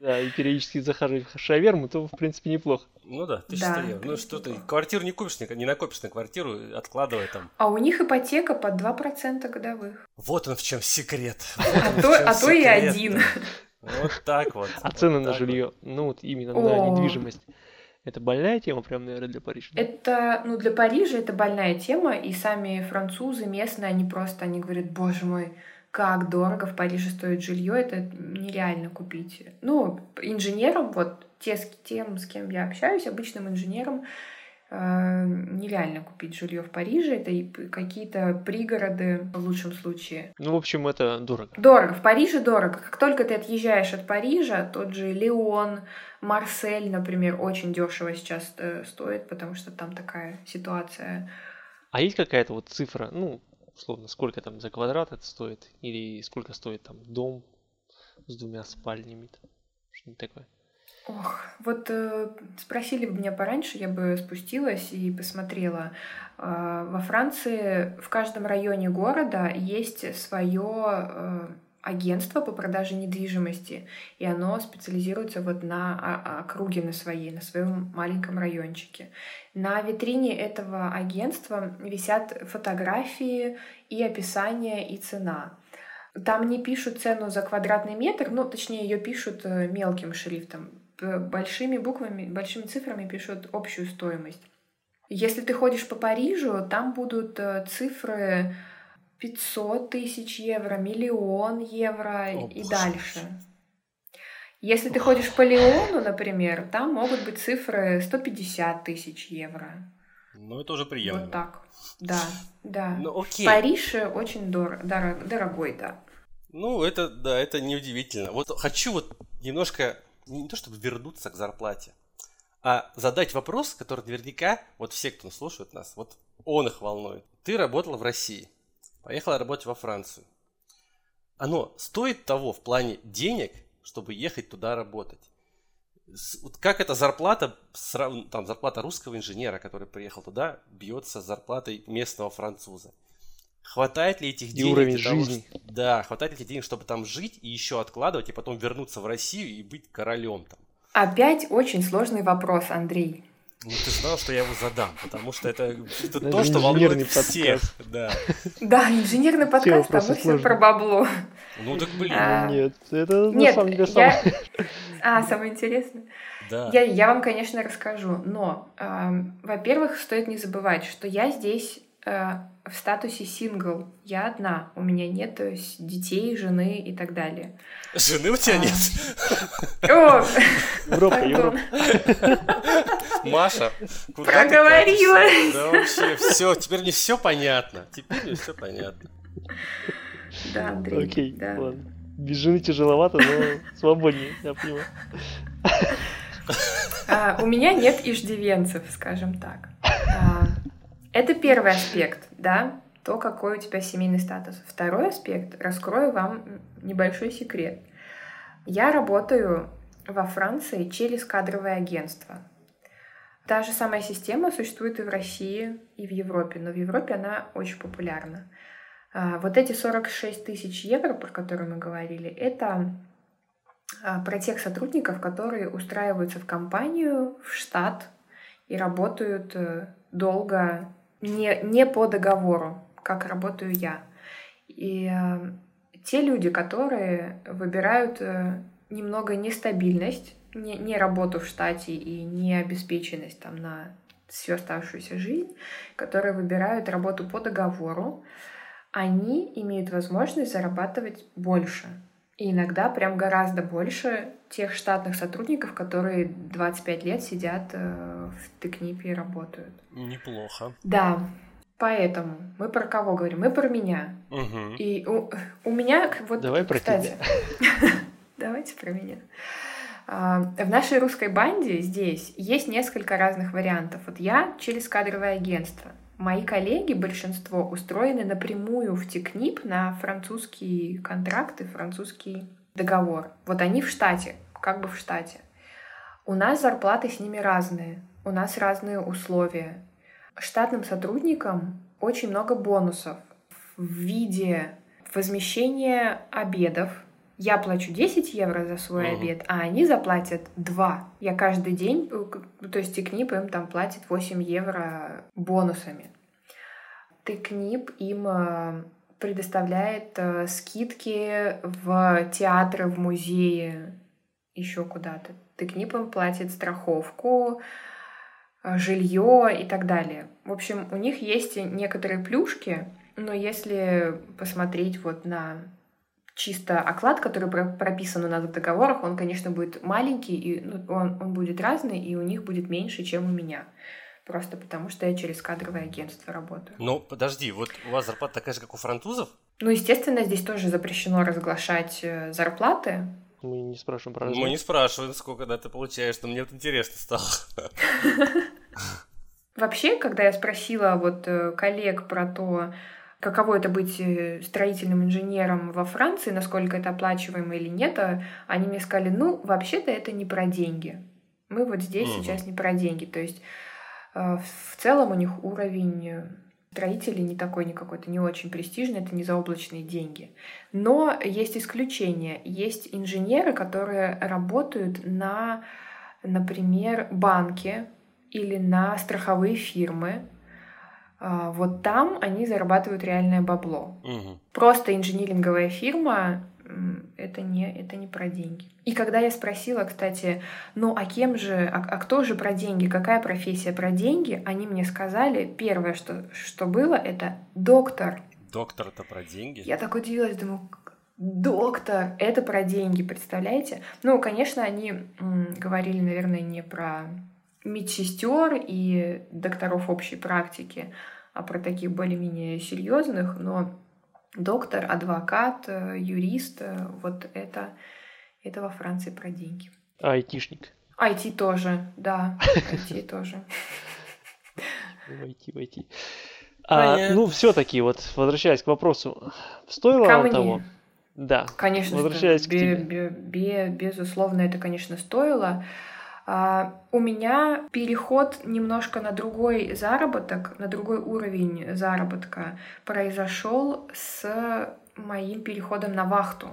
Да, и периодически захаживать в шаверму, то, в принципе, неплохо. Ну да, 1100 да. евро. Ну что ты, квартиру не купишь, не накопишь на квартиру, откладывай там. А у них ипотека под 2% годовых. Вот он в чем секрет. а, то, а то и один. Вот так вот. А цены на жилье, ну вот именно на недвижимость. Это больная тема, прям, наверное, для Парижа. Это, ну, для Парижа это больная тема, и сами французы местные, они просто, они говорят, боже мой, как дорого в Париже стоит жилье, это нереально купить. Ну, инженерам, вот те, с тем, с кем я общаюсь, обычным инженерам, э, нереально купить жилье в Париже. Это какие-то пригороды в лучшем случае. Ну, в общем, это дорого. Дорого. В Париже дорого. Как только ты отъезжаешь от Парижа, тот же Леон, Марсель, например, очень дешево сейчас э, стоит, потому что там такая ситуация. А есть какая-то вот цифра, ну, условно, сколько там за квадрат это стоит, или сколько стоит там дом с двумя спальнями, что-нибудь такое. Ох, вот э, спросили бы меня пораньше, я бы спустилась и посмотрела. Э, во Франции в каждом районе города есть свое э, агентство по продаже недвижимости, и оно специализируется вот на округе на своей, на своем маленьком райончике. На витрине этого агентства висят фотографии и описание, и цена. Там не пишут цену за квадратный метр, ну, точнее, ее пишут э, мелким шрифтом. Большими буквами, большими цифрами пишут общую стоимость. Если ты ходишь по Парижу, там будут э, цифры 500 тысяч евро, миллион евро О, и боже. дальше. Если ты ходишь по Леону, например, там могут быть цифры 150 тысяч евро. Ну, это уже приемлемо. Вот так. Да, да. Ну, окей. Париж очень дор- дорог, дорогой, да. Ну, это, да, это неудивительно. Вот хочу вот немножко, не то чтобы вернуться к зарплате, а задать вопрос, который наверняка, вот все, кто слушает нас, вот он их волнует. Ты работал в России поехала работать во Францию. Оно стоит того в плане денег, чтобы ехать туда работать. Вот как эта зарплата, там зарплата русского инженера, который приехал туда, бьется с зарплатой местного француза. Хватает ли этих и денег? уровень того, жизни. Что, да, хватает ли этих денег, чтобы там жить и еще откладывать, и потом вернуться в Россию и быть королем там? Опять очень сложный вопрос, Андрей. Ну, ты знал, что я его задам, потому что это, это то, что волнует всех. Да. да, инженерный подкаст, а мы все про бабло. Ну так блин. А, нет, это на самом деле самое... А, самое интересное. Да. Я, я вам, конечно, расскажу, но, э, во-первых, стоит не забывать, что я здесь э, в статусе сингл. Я одна. У меня нет детей, жены и так далее. Жены у тебя а... нет? О, Европа, Европа. Маша, куда Проговорилась. Да вообще, все, теперь мне все понятно. Теперь мне все понятно. Да, Андрей. Окей, да. ладно. Без жены тяжеловато, но свободнее, я понимаю. А, у меня нет иждивенцев, скажем так. А, это первый аспект, да, то, какой у тебя семейный статус. Второй аспект, раскрою вам небольшой секрет. Я работаю во Франции через кадровое агентство. Та же самая система существует и в России, и в Европе, но в Европе она очень популярна. А, вот эти 46 тысяч евро, про которые мы говорили, это а, про тех сотрудников, которые устраиваются в компанию, в штат и работают э, долго не, не по договору, как работаю я. И э, те люди, которые выбирают э, немного нестабильность, не, не работу в штате и не обеспеченность там на всю оставшуюся жизнь, которые выбирают работу по договору, они имеют возможность зарабатывать больше. И иногда прям гораздо больше тех штатных сотрудников, которые 25 лет сидят э, в Тыкнипе и работают. Неплохо. Да, поэтому мы про кого говорим? Мы про меня. Угу. И у, у меня вот... Давай про кстати, тебя. Давайте про меня. А, В нашей русской банде здесь есть несколько разных вариантов. Вот я через кадровое агентство. Мои коллеги, большинство, устроены напрямую в Тикнип на французские контракты, французский договор. Вот они в штате, как бы в штате. У нас зарплаты с ними разные, у нас разные условия. Штатным сотрудникам очень много бонусов в виде возмещения обедов. Я плачу 10 евро за свой Мгм. обед, а они заплатят 2. Я каждый день, э, к- то есть Тикнип им там платит 8 евро бонусами. Тыкнип им э, предоставляет э, скидки в театры, в музеи, еще куда-то. Тыкнип им платит страховку, жилье и так далее. В общем, у них есть некоторые плюшки, но если посмотреть вот на чисто оклад, который про- прописан у нас в договорах, он, конечно, будет маленький, и ну, он, он будет разный, и у них будет меньше, чем у меня. Просто потому, что я через кадровое агентство работаю. Ну, подожди, вот у вас зарплата такая же, как у французов? Ну, естественно, здесь тоже запрещено разглашать э, зарплаты. Мы не спрашиваем про Мы не спрашиваем, сколько да, ты получаешь, но мне вот интересно стало. Вообще, когда я спросила вот э, коллег про то, каково это быть э, строительным инженером во Франции, насколько это оплачиваемо или нет, а они мне сказали, ну, вообще-то это не про деньги. Мы вот здесь Мгм. сейчас не про деньги. То есть э, в целом у них уровень э, строителей не такой, не какой-то, не очень престижный, это не заоблачные деньги. Но есть исключения. Есть инженеры, которые работают на, например, банке или на страховые фирмы. А, Вот там они зарабатывают реальное бабло. Мгм. Просто инжиниринговая фирма это не, это не про деньги. И когда я спросила, кстати, ну а кем же, а, а кто же про деньги, какая профессия про деньги, они мне сказали, первое, что, что было, это доктор. Доктор-то про деньги. Я так удивилась, думаю, доктор, это про деньги, представляете? Ну, конечно, они м, говорили, наверное, не про медсестер и докторов общей практики, а про таких более-менее серьезных, но доктор, адвокат, э, юрист, э, вот это, это во Франции про деньги. А айтишник. IT тоже, да, IT тоже. Войти, войти. А, ну, все-таки, вот, возвращаясь к вопросу, стоило Ко мне. того? Да. Конечно, Возвращаясь к тебе. бе- бе- безусловно, это, конечно, стоило. А, у меня переход немножко на другой заработок, на другой уровень заработка произошел с моим переходом на вахту.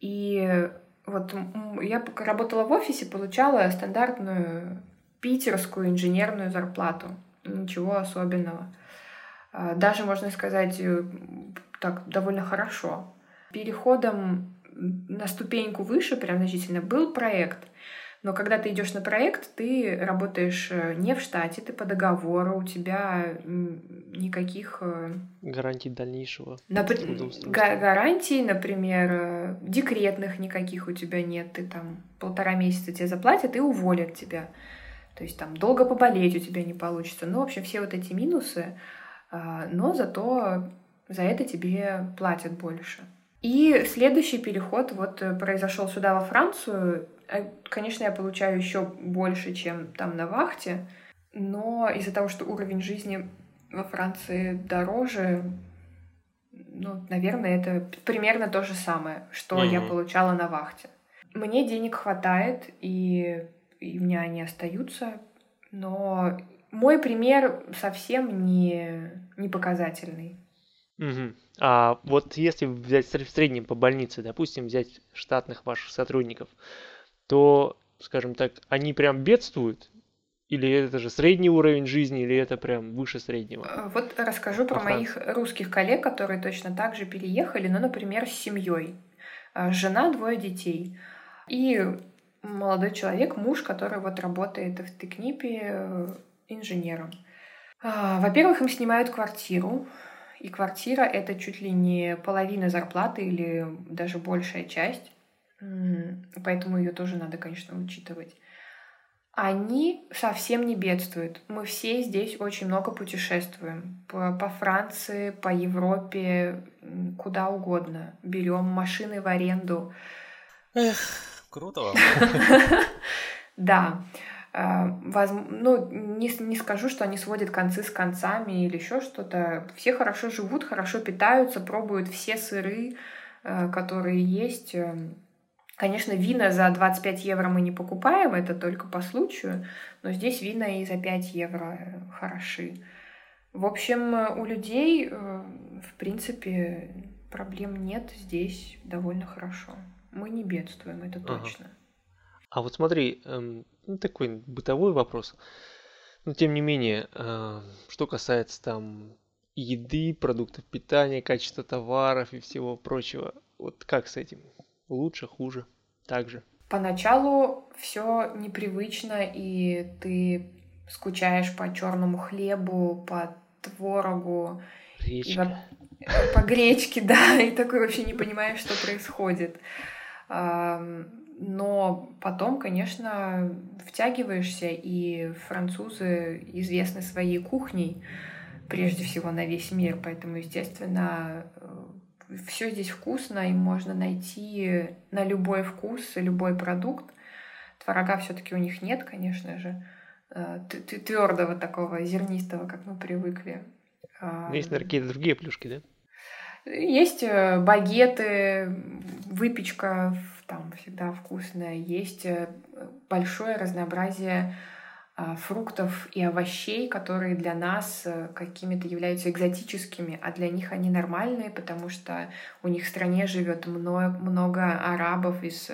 И вот я работала в офисе, получала стандартную питерскую инженерную зарплату. Ничего особенного. А, Даже, можно сказать, э, так довольно хорошо. Переходом на ступеньку выше, прям значительно, был проект. Но когда ты идешь на проект, ты работаешь э, не в штате, ты по договору, у тебя никаких э, Гарантий дальнейшего Напр- га- гарантий, например, э, декретных никаких у тебя нет. Ты там полтора месяца тебе заплатят и уволят тебя. То есть там долго поболеть у тебя не получится. Ну, в общем, все вот эти минусы. а, Но зато за это тебе платят больше. И следующий переход вот произошел сюда, во Францию. Э, Конечно, я получаю еще больше, чем там на вахте, но из-за того, что уровень жизни во Франции дороже, ну, наверное, это примерно то же самое, что я Мгм. получала на вахте. Мне денег хватает, и, и у меня они остаются, но мой пример совсем не, не показательный. Мгм. А вот если взять в среднем по больнице, допустим, взять штатных ваших сотрудников, то, скажем так, они прям бедствуют? Или это же средний уровень жизни, или это прям выше среднего? Э, Вот расскажу про Во моих русских коллег, которые точно так же переехали, ну, например, с семьей. Э, Жена, двое детей. И молодой человек, муж, который вот работает в Тыкнипе э, инженером. Во-первых, им снимают квартиру, и квартира — это чуть ли не половина зарплаты или даже большая часть, поэтому ее тоже надо, конечно, учитывать. Они совсем не бедствуют. Мы все здесь очень много путешествуем. По, по Франции, по Европе, куда угодно. Берем машины в аренду. Эх, круто вам. Да. А, ну, не, не скажу, что они сводят концы с концами или еще что-то. Все хорошо живут, хорошо питаются, пробуют все сыры, э, которые есть. Конечно, вина за 25 евро мы не покупаем, это только по случаю, но здесь вина и за 5 евро хороши. В общем, у людей, э, в принципе, проблем нет, здесь довольно хорошо. Мы не бедствуем, это точно. Ага. А вот смотри, эм, ну, такой бытовой вопрос. Но тем не менее, э, что касается там еды, продуктов питания, качества товаров и всего прочего, вот как с этим? Лучше, хуже, так же? Поначалу все непривычно, и ты скучаешь по черному хлебу, по творогу. Гречка. И, по гречке, да, и такой вообще не понимаешь, что происходит но потом, конечно, втягиваешься, и французы известны своей кухней, прежде всего на весь мир, поэтому, естественно, все здесь вкусно, и можно найти на любой вкус любой продукт. Творога все-таки у них нет, конечно же, э, твердого такого зернистого, как мы привыкли. Есть, наверное, какие-то другие плюшки, да? Есть э, багеты, выпечка там всегда вкусная. Есть э, большое разнообразие а, фруктов и овощей, которые для нас э, какими-то являются экзотическими, а для них они нормальные, потому что у них в стране живет много, много арабов из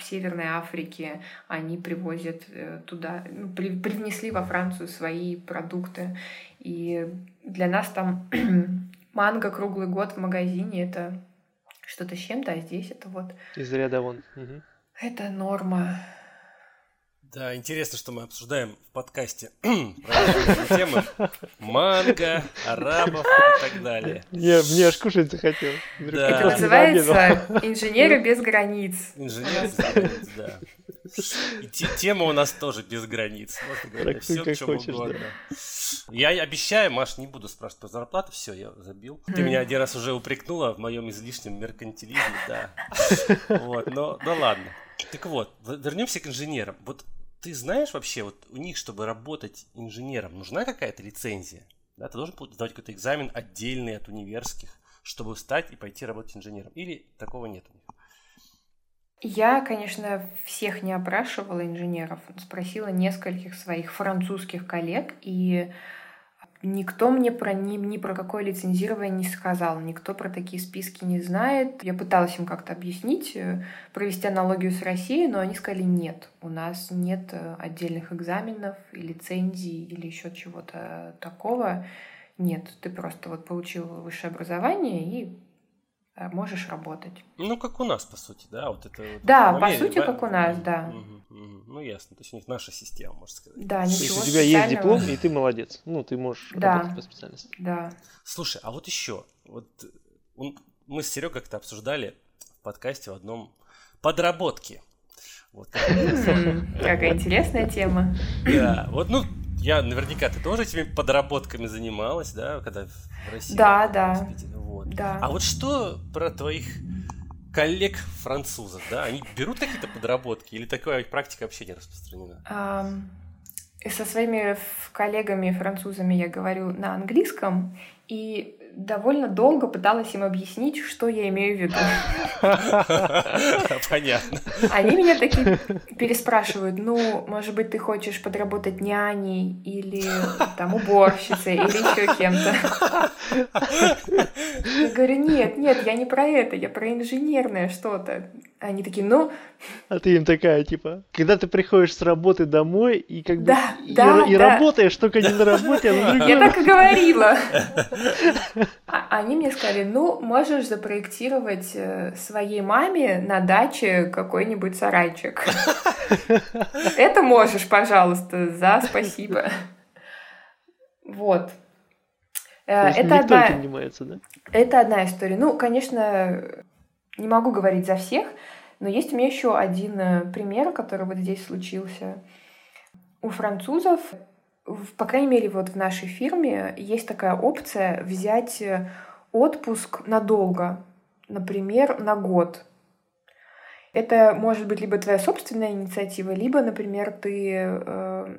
Северной Африки, они привозят туда, ну, при, привнесли во Францию свои продукты, и для нас там манго круглый год в магазине это что-то с чем-то, а здесь это вот... Из ряда вон. Угу. Это норма. Да, интересно, что мы обсуждаем в подкасте темы манго, арабов и так далее. Не, мне аж кушать захотел. Да. Это называется «Инженеры без границ». Инженеры без границ, да. И тема у нас тоже без границ. Можно все, чем угодно. Я обещаю, Маш, не буду спрашивать про зарплату, все, я забил. Ты меня один раз уже упрекнула в моем излишнем меркантилизме, да. Вот, но, ну ладно. Так вот, вернемся к инженерам. Вот ты знаешь вообще, вот у них, чтобы работать инженером, нужна какая-то лицензия? Да, ты должен сдавать какой-то экзамен отдельный от универских, чтобы встать и пойти работать инженером. Или такого нет у них? Я, конечно, всех не опрашивала инженеров, спросила нескольких своих французских коллег, и Никто мне про ни, ни про какое лицензирование не сказал, никто про такие списки не знает. Я пыталась им как-то объяснить, э, провести аналогию с Россией, но они сказали нет, у нас нет э, отдельных экзаменов и лицензий или еще чего-то такого. Нет, ты просто вот получил высшее образование и Э, можешь работать. Ну, как у нас, по сути, да? Вот это, вот да, по сути, как у нас, да. Угу, угу. Ну, ясно. То есть у них наша система, можно сказать. Да, ничего То есть у тебя есть диплом, и ты молодец. Ну, ты можешь да, работать по специальности. Да. Слушай, а вот еще. Вот мы с Серегой как-то обсуждали в подкасте в одном подработки. Вот, Какая интересная тема. Да, вот, ну, я наверняка ты тоже этими подработками занималась, да, когда в России. Да, да. Вот. да. А вот что про твоих коллег французов, да? Они берут какие-то подработки или такая практика вообще не распространена? Со своими коллегами французами я говорю на английском, и довольно долго пыталась им объяснить, что я имею в виду. Понятно. Они меня такие переспрашивают, ну, может быть, ты хочешь подработать няней или там уборщицей или еще кем-то. Я говорю, нет, нет, я не про это, я про инженерное что-то. Они такие, ну... А ты им такая, типа, когда ты приходишь с работы домой и как бы да, и, да, и да. работаешь только не на работе, а на другом. Я так и говорила. А они мне сказали, ну, можешь запроектировать э, своей маме на даче какой-нибудь сарайчик. Это можешь, пожалуйста, за спасибо. Вот. То есть Это никто одна, этим не мается, да? это одна история. Ну, конечно, не могу говорить за всех, но есть у меня еще один э, пример, который вот здесь случился. У французов, по крайней мере, вот в нашей фирме есть такая опция взять э, отпуск надолго, например, на год. Это может быть либо твоя собственная инициатива, либо, например, ты э,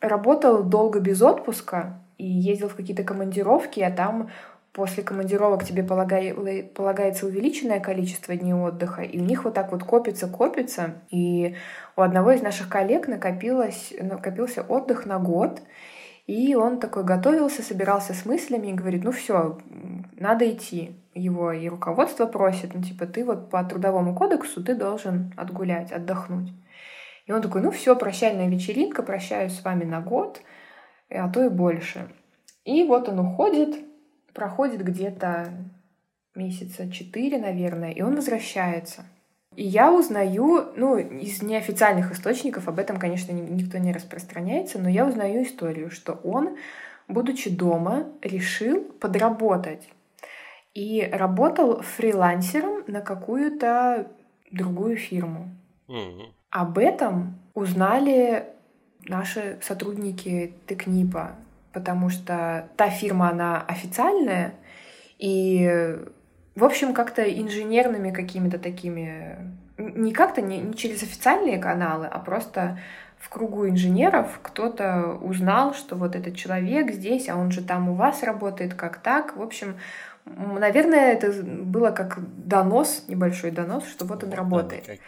работал долго без отпуска и ездил в какие-то командировки, а там после командировок тебе полагай- полагается увеличенное количество дней отдыха, и у них вот так вот копится, копится, и у одного из наших коллег накопилось, накопился отдых на год, и он такой готовился, собирался с мыслями и говорит, ну все, надо идти. Его и руководство просит, ну типа ты вот по трудовому кодексу ты должен отгулять, отдохнуть. И он такой, ну все, прощальная вечеринка, прощаюсь с вами на год, а то и больше. И вот он уходит, проходит где-то месяца четыре, наверное, и он возвращается. И я узнаю, ну, из неофициальных источников, об этом, конечно, ни- никто не распространяется, но я узнаю историю, что он, будучи дома, решил подработать. И работал фрилансером на какую-то другую фирму. Об этом узнали наши сотрудники Текнипа, потому что та фирма, она официальная, и, в общем, как-то инженерными какими-то такими, не как-то, не, не через официальные каналы, а просто в кругу инженеров кто-то узнал, что вот этот человек здесь, а он же там у вас работает, как так. В общем, наверное, это было как донос, небольшой донос, что вот он Вот работает.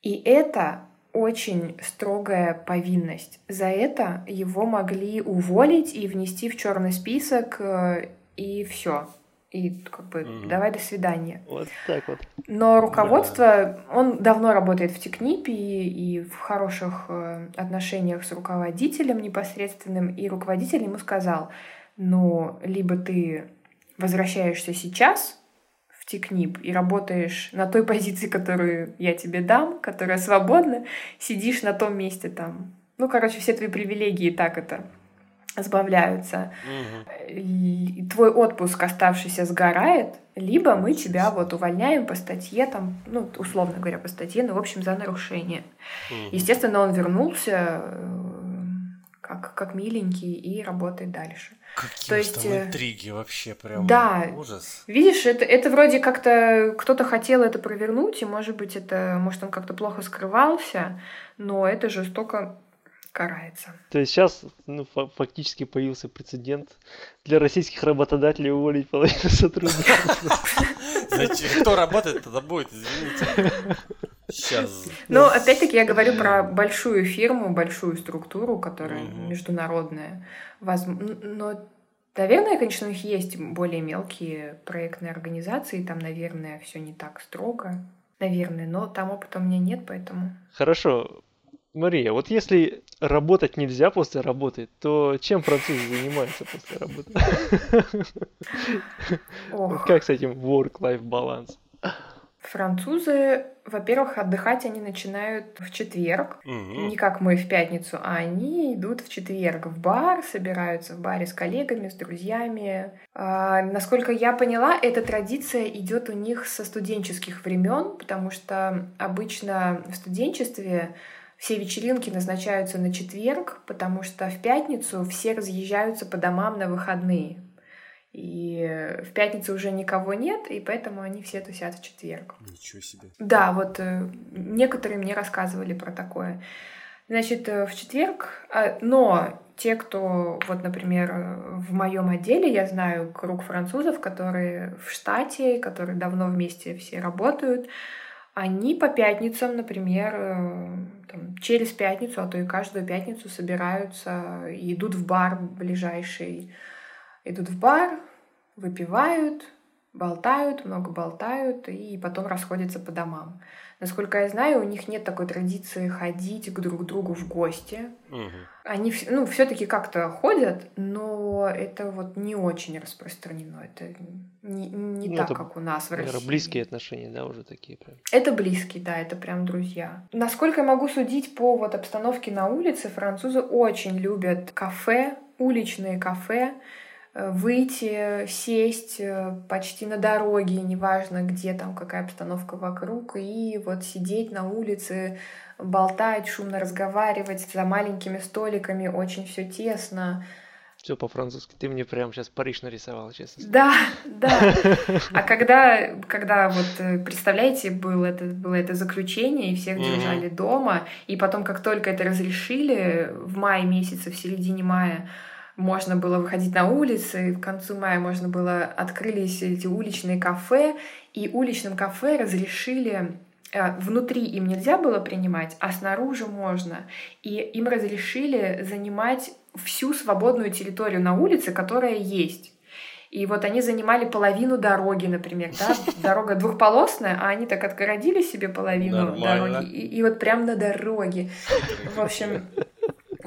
И это очень строгая повинность. За это его могли уволить и внести в черный список, э, и все. И как бы Мгм. давай до свидания. Вот так вот. Но руководство, он давно работает в Технипе и, и в хороших э, отношениях с руководителем непосредственным, и руководитель ему сказал, ну, либо ты возвращаешься сейчас в Технип и работаешь на той позиции, которую я тебе дам, которая свободна, сидишь на том месте там. Ну, короче, все твои привилегии так это сбавляются и твой отпуск оставшийся сгорает, либо мы тебя вот увольняем по статье, там, ну, условно говоря, по статье, ну, в общем, за нарушение. Мгм. Естественно, он вернулся как, как миленький и работает дальше. Какие то есть, там э, интриги вообще прям. да. Ужас. Видишь, это, это вроде как-то кто-то хотел это провернуть, и, может быть, это, может, он как-то плохо скрывался, но это жестоко карается. То есть сейчас ну, фа- фактически появился прецедент для российских работодателей уволить половину сотрудников. Кто работает, тогда будет, извините. Сейчас. Но опять-таки я говорю про большую фирму, большую структуру, которая Мгм. международная. Но, наверное, конечно, у них есть более мелкие проектные организации, там, наверное, все не так строго. Наверное, но там опыта у меня нет, поэтому... Хорошо. Мария, вот если работать нельзя после работы, то чем французы занимаются после работы? Как с этим work-life баланс? Французы, во-первых, отдыхать они начинают в четверг, Мгм. не как мы в пятницу, а они идут в четверг в бар, собираются в баре с коллегами, с друзьями. А, насколько я поняла, эта традиция идет у них со студенческих времен, потому что обычно в студенчестве все вечеринки назначаются на четверг, потому что в пятницу все разъезжаются по домам на выходные. И в пятницу уже никого нет, и поэтому они все тусят в четверг. Ничего себе. Да, вот э, некоторые мне рассказывали про такое. Значит, э, в четверг, а, но те, кто, вот, например, в моем отделе, я знаю круг французов, которые в штате, которые давно вместе все работают, они по пятницам, например, э, там, через пятницу, а то и каждую пятницу собираются и идут в бар ближайший. Идут в бар, выпивают, болтают, много болтают и потом расходятся по домам. Насколько я знаю, у них нет такой традиции ходить к друг другу в гости. Мгм. Они ну, все-таки как-то ходят, но это вот не очень распространено. Это не, не Ну, так, это, как у нас в Наверное, России. близкие отношения, да, уже такие прям. Это близкие, да, это прям друзья. Насколько я могу судить по вот обстановке на улице, французы очень любят кафе, уличные кафе, выйти, сесть э, почти на дороге, неважно где там, какая обстановка вокруг, и вот сидеть на улице, болтать, шумно разговаривать за маленькими столиками, очень все тесно. Все по-французски. Ты мне прямо сейчас Париж нарисовал, честно. Да, да. А когда, когда вот, э, представляете, было это, было это заключение, и всех держали дома, и потом, как только это разрешили, в мае месяце, в середине мая, можно было выходить на улицы, к концу мая можно было, открылись эти уличные кафе, и уличным кафе разрешили Э, внутри им нельзя было принимать, а снаружи можно. И им разрешили занимать всю свободную территорию на улице, которая есть. И вот они занимали половину дороги, например, да, дорога двухполосная, а они так отгородили себе половину Нормально. дороги, и, и вот прям на дороге. В общем,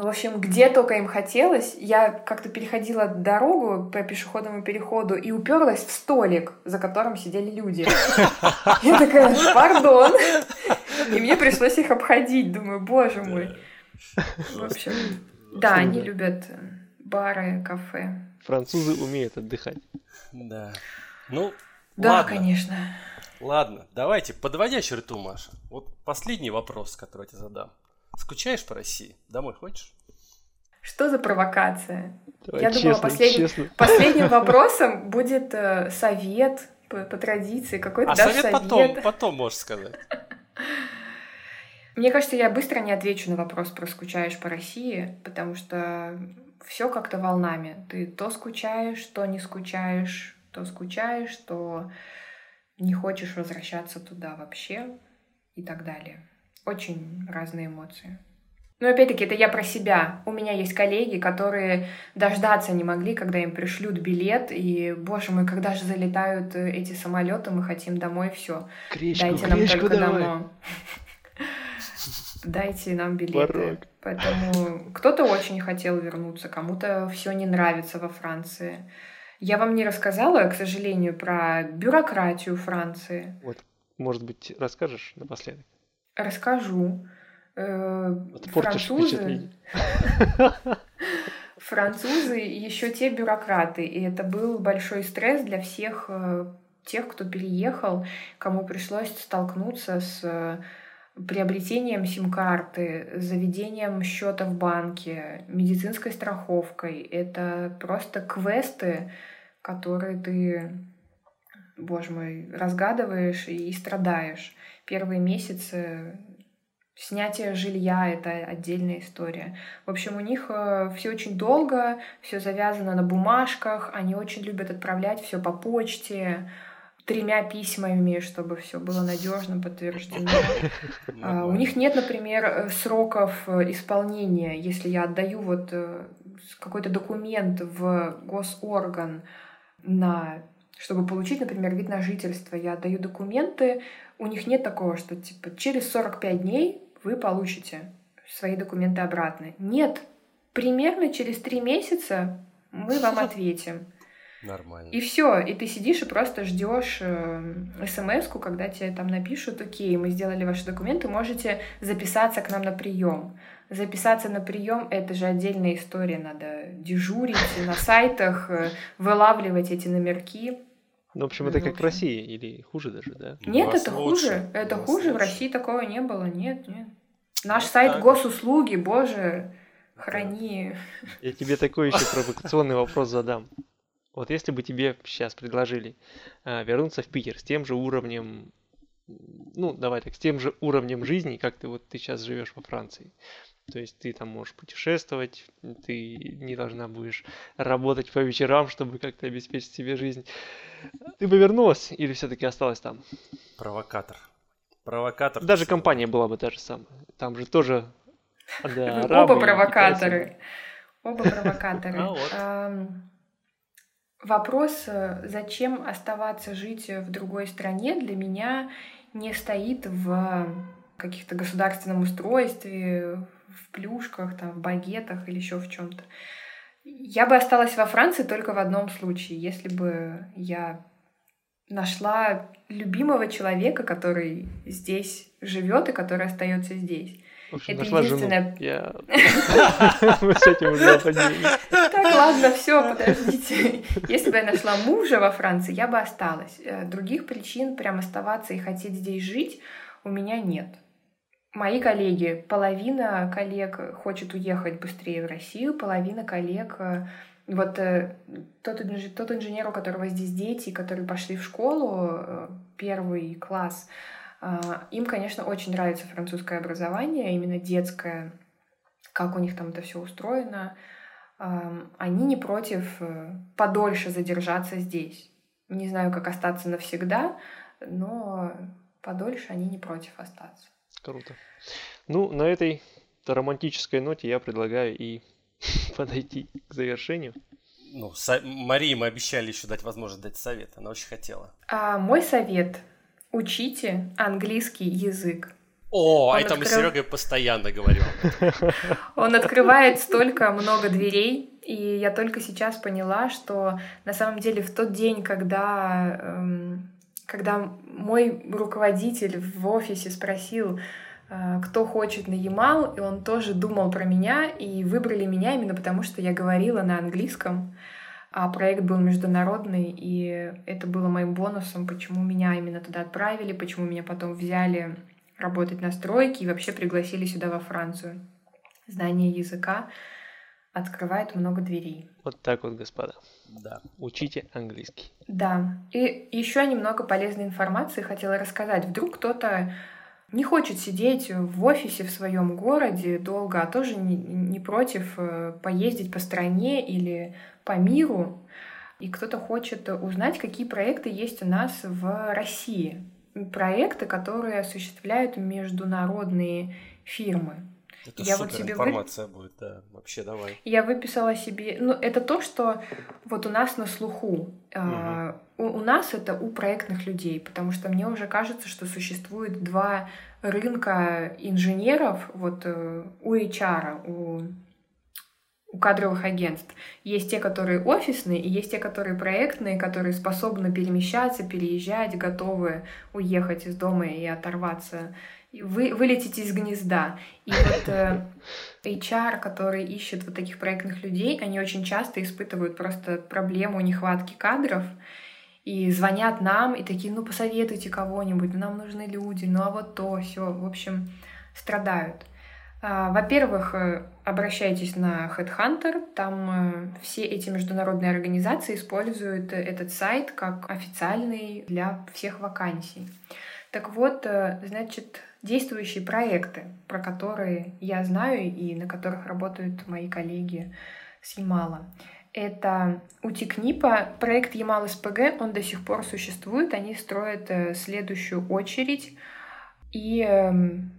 в общем, где только им хотелось, я как-то переходила дорогу по пешеходному переходу и уперлась в столик, за которым сидели люди. Я такая, пардон. И мне пришлось их обходить. Думаю, боже мой. В общем, да, они любят бары, кафе. Французы умеют отдыхать. Да. Ну, да, ладно. конечно. Ладно, давайте, подводя черту, Маша. Вот последний вопрос, который я тебе задам. Скучаешь по России? Домой хочешь? Что за провокация? Давай, Я честно, думала, послед... честно. последним вопросом будет э, совет по, по традиции. Какой-то а совет, совет потом, потом можешь сказать. Мне кажется, я быстро не отвечу на вопрос про скучаешь по России, потому что все как-то волнами. Ты то скучаешь, то не скучаешь, то скучаешь, то не хочешь возвращаться туда вообще и так далее. Очень разные эмоции. Но опять-таки, это я про себя. У меня есть коллеги, которые дождаться не могли, когда им пришлют билет. И, боже мой, когда же залетают э, эти самолеты, мы хотим домой, все. Дайте нам только давай. домой. Дайте нам билеты. Поэтому кто-то очень хотел вернуться, кому-то все не нравится во Франции. Я вам не рассказала, к сожалению, про бюрократию Франции. Вот, может быть, расскажешь напоследок? Расскажу. Э, французы... Французы еще те бюрократы, и это был большой стресс для всех э, тех, кто переехал, кому пришлось столкнуться с приобретением сим-карты, заведением счета в банке, медицинской страховкой. Это просто квесты, которые ты, боже мой, разгадываешь и страдаешь. Первые месяцы Снятие жилья — это отдельная история. В общем, у них э, все очень долго, все завязано на бумажках, они очень любят отправлять все по почте, тремя письмами, чтобы все было надежно подтверждено. А, у них нет, например, э, сроков э, исполнения. Если я отдаю вот какой-то документ в госорган на чтобы получить, например, вид на жительство, я отдаю документы, у них нет такого, что типа через 45 дней вы получите свои документы обратно. Нет, примерно через три месяца мы вам ответим. Нормально. И все, и ты сидишь и просто ждешь э, смс когда тебе там напишут, окей, мы сделали ваши документы, можете записаться к нам на прием. Записаться на прием это же отдельная история, надо дежурить на сайтах, э, вылавливать эти номерки. Ну, в общем, это как в России или хуже даже, да? Нет, это хуже. Это хуже. В России такого не было. Нет, нет. Наш сайт госуслуги, боже, храни. Я тебе такой еще провокационный вопрос задам. Вот если бы тебе сейчас предложили э, вернуться в Питер с тем же уровнем, ну, давай так, с тем же уровнем жизни, как ты вот ты сейчас живешь во Франции, то есть ты там можешь путешествовать, ты не должна будешь работать по вечерам, чтобы как-то обеспечить себе жизнь. Ты бы вернулась или все-таки осталась там? Провокатор. Провокатор. Даже компания была бы та же самая. Там же тоже да, Оба провокаторы. Оба провокаторы. А вопрос, э, зачем оставаться жить в другой стране, для меня не стоит в каких-то государственном устройстве, в плюшках, там, в багетах или еще в чем-то. Я бы осталась во Франции только в одном случае, если бы я нашла любимого человека, который здесь живет и который остается здесь. В общем, Это нашла жену. единственное- Я... Мы с этим уже определились. Так, ладно, все, подождите. Если бы я нашла мужа во Франции, я бы осталась. Э, Других причин прям оставаться и хотеть здесь жить у меня нет. Мои коллеги, половина коллег хочет уехать быстрее в Россию, половина коллег э, вот э, тот, инж- тот инженер, у которого здесь дети, которые пошли в школу, э, первый класс, им, конечно, очень нравится французское образование, именно детское, как у них там это все устроено. Ам, Они не против подольше задержаться здесь. Не знаю, как остаться навсегда, но подольше они не против остаться. Круто. Ну, на этой романтической ноте я предлагаю и подойти к завершению. Ну, со- Марии мы обещали еще дать возможность дать совет. Она очень хотела. А мой совет – учите английский язык. О, Он это мы с открыл- Серегой постоянно говорим. Он открывает столько много дверей, и я только сейчас поняла, что на самом деле в тот день, когда, эм, когда мой руководитель в офисе спросил, э, кто хочет на Ямал, и он тоже думал про меня, и выбрали меня именно потому, что я говорила на английском, а проект был международный, и это было моим бонусом, почему меня именно туда отправили, почему меня потом взяли работать на стройке и вообще пригласили сюда во Францию. Знание языка открывает много дверей. Вот так вот, господа. Да. Учите английский. Да. И еще немного полезной информации хотела рассказать. Вдруг кто-то не хочет сидеть в офисе в своем городе долго, а тоже не, не против э, поездить по стране или по миру. И кто-то хочет узнать, какие проекты есть у нас в России. Проекты, которые осуществляют международные фирмы. Это Я вот себе вы- информация будет, да. Вообще, давай. Я выписала себе, ну, это то, что вот у нас на слуху. А, у, у нас это у проектных людей, потому что мне уже кажется, что существует два рынка инженеров, вот э, у HR, у, у кадровых агентств. Есть те, которые офисные, и есть те, которые проектные, которые способны перемещаться, переезжать, готовы уехать из дома и оторваться, вы, вылететь из гнезда. И вот э, HR, которые ищут вот таких проектных людей, они очень часто испытывают просто проблему нехватки кадров и звонят нам и такие, ну посоветуйте кого-нибудь, ну нам нужны люди, ну а вот то, все, в общем, страдают. А, Во-первых, э, обращайтесь на Headhunter, там э, все эти международные организации используют этот сайт как официальный для всех вакансий. Так вот, э, значит, действующие проекты, про которые я знаю и на которых работают мои коллеги с Ямала. Это у Тикнипа проект Ямал СПГ, он до сих пор существует, они строят э, следующую очередь. И эм,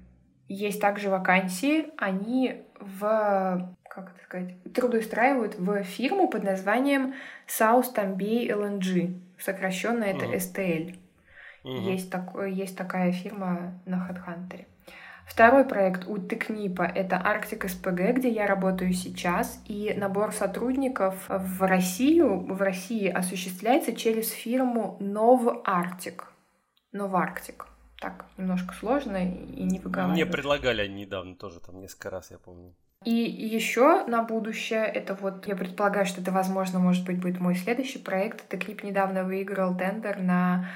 есть также вакансии, они в, как это сказать, трудоустраивают в фирму под названием South Tambay LNG, сокращенно это Мгм. STL. Мгм. Есть, такой, есть такая фирма на HeadHunter. Второй проект у Текнипа — это Арктик СПГ, где я работаю сейчас, и набор сотрудников в Россию, в России осуществляется через фирму Новартик. Новарктик. Так, немножко сложно и не выговаривать. Мне предлагали они недавно тоже, там несколько раз, я помню. И еще на будущее, это вот, я предполагаю, что это, возможно, может быть, будет мой следующий проект. Текнип недавно выиграл тендер на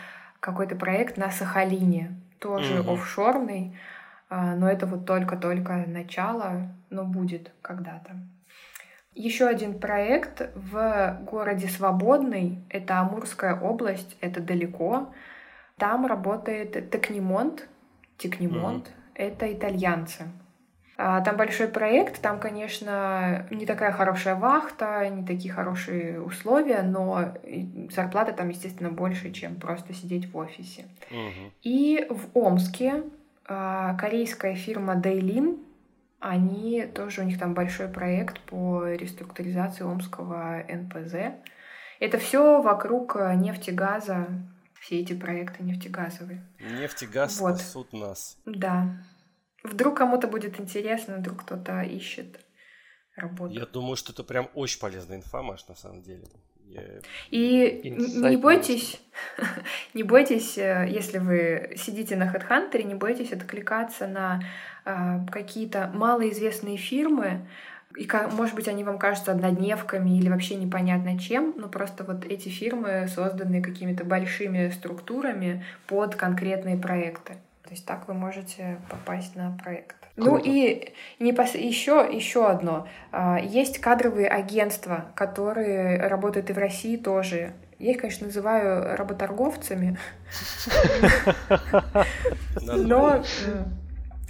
какой-то проект на Сахалине, тоже Мгм. офшорный, а, но это вот только-только начало, но будет когда-то. Еще один проект в городе Свободный, это Амурская область, это далеко. Там работает Текнимонт, Текнимонт, это итальянцы. А, Там большой проект, там, конечно, не такая хорошая вахта, не такие хорошие условия, но зарплата там, естественно, больше, чем просто сидеть в офисе. Мгм. И в Омске а, корейская фирма Daylin, они тоже, у них там большой проект по реструктуризации омского НПЗ. Это все вокруг э, нефтегаза, все эти проекты нефтегазовые. Нефть и газ Вот. спасут нас. Да. Вдруг кому-то будет интересно, вдруг кто-то ищет работу. Я думаю, что это прям очень полезная инфа, Маш, на самом деле. И не бойтесь, не бойтесь, э, если вы сидите на HeadHunter, не бойтесь откликаться на э, какие-то малоизвестные фирмы, и, может быть, они вам кажутся однодневками или вообще непонятно чем, но просто вот эти фирмы созданы какими-то большими структурами под конкретные проекты. То есть так вы можете попасть на проект. Ну Круто. Ну и не пос... еще, еще одно. А, есть кадровые агентства, которые работают и в России тоже. Я их, конечно, называю работорговцами. Но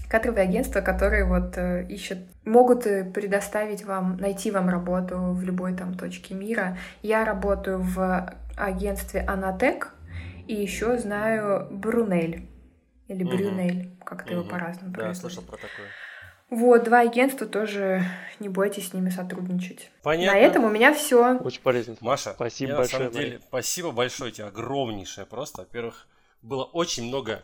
кадровые агентства, которые вот э, ищут, могут э, предоставить вам, найти вам работу в любой там точке мира. Я работаю в агентстве Анатек и еще знаю Брунель или Брюнель, как-то его по-разному Да, слышал про такое. Вот, два агентства тоже не бойтесь с ними сотрудничать. Понятно. На этом у меня все. Очень полезно. Маша, спасибо я, большое. На самом деле, спасибо большое тебе, огромнейшее просто. Во-первых, было очень много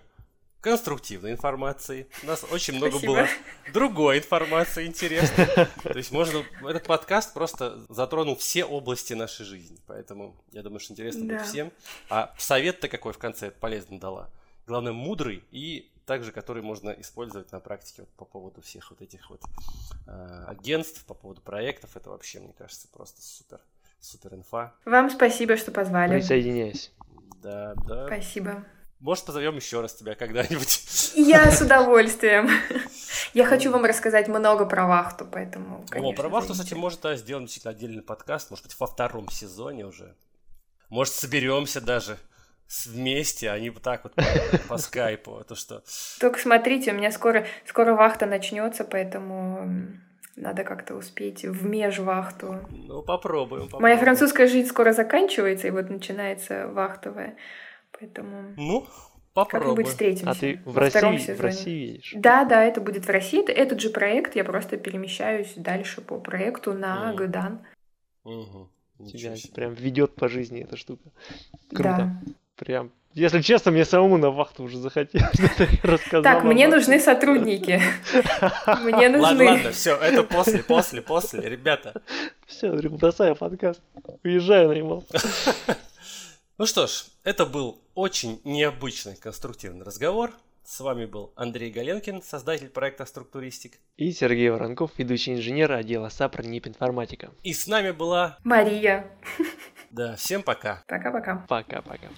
конструктивной информации. У нас очень много Спасибо. было другой информации интересной. То есть можно... Этот подкаст просто затронул все области нашей жизни. Поэтому я думаю, что интересно да. будет всем. А совет-то какой в конце полезно дала? Главное, мудрый и также который можно использовать на практике вот по поводу всех вот этих вот э, агентств, по поводу проектов. Это вообще, мне кажется, просто супер, супер инфа. Вам спасибо, что позвали. Присоединяюсь. Да, да. Спасибо. Может, позовем еще раз тебя когда-нибудь. Я с удовольствием. Я хочу вам рассказать много про вахту, поэтому, О, про вахту, кстати, может, да, сделаем действительно отдельный подкаст, может быть, во втором сезоне уже. Может, соберемся даже вместе, а не вот так вот по, по скайпу. Это что? Только смотрите, у меня скоро, скоро вахта начнется, поэтому надо как-то успеть в межвахту. Ну, попробуем, попробуем. Моя французская жизнь скоро заканчивается, и вот начинается вахтовая. Поэтому... Ну, Попробуй. Как-нибудь встретимся. А ты в России, в России едешь? Да, да, это будет в России. Это этот же проект, я просто перемещаюсь дальше по проекту на mm. Гудан. Угу. Тебя прям ведет по жизни эта штука. Круто. Да. Прям, если честно, мне самому на вахту уже захотелось рассказать. Так, мне нужны сотрудники. Мне нужны. Ладно, ладно, все, это после, после, после, ребята. Все, бросаю подкаст. Уезжаю на ремонт. Ну что ж, это был очень необычный конструктивный разговор. С вами был Андрей Галенкин, создатель проекта «Структуристик». И Сергей Воронков, ведущий инженер отдела САПР НИП Информатика. И с нами была... Мария. Да, всем пока. Пока-пока. Пока-пока.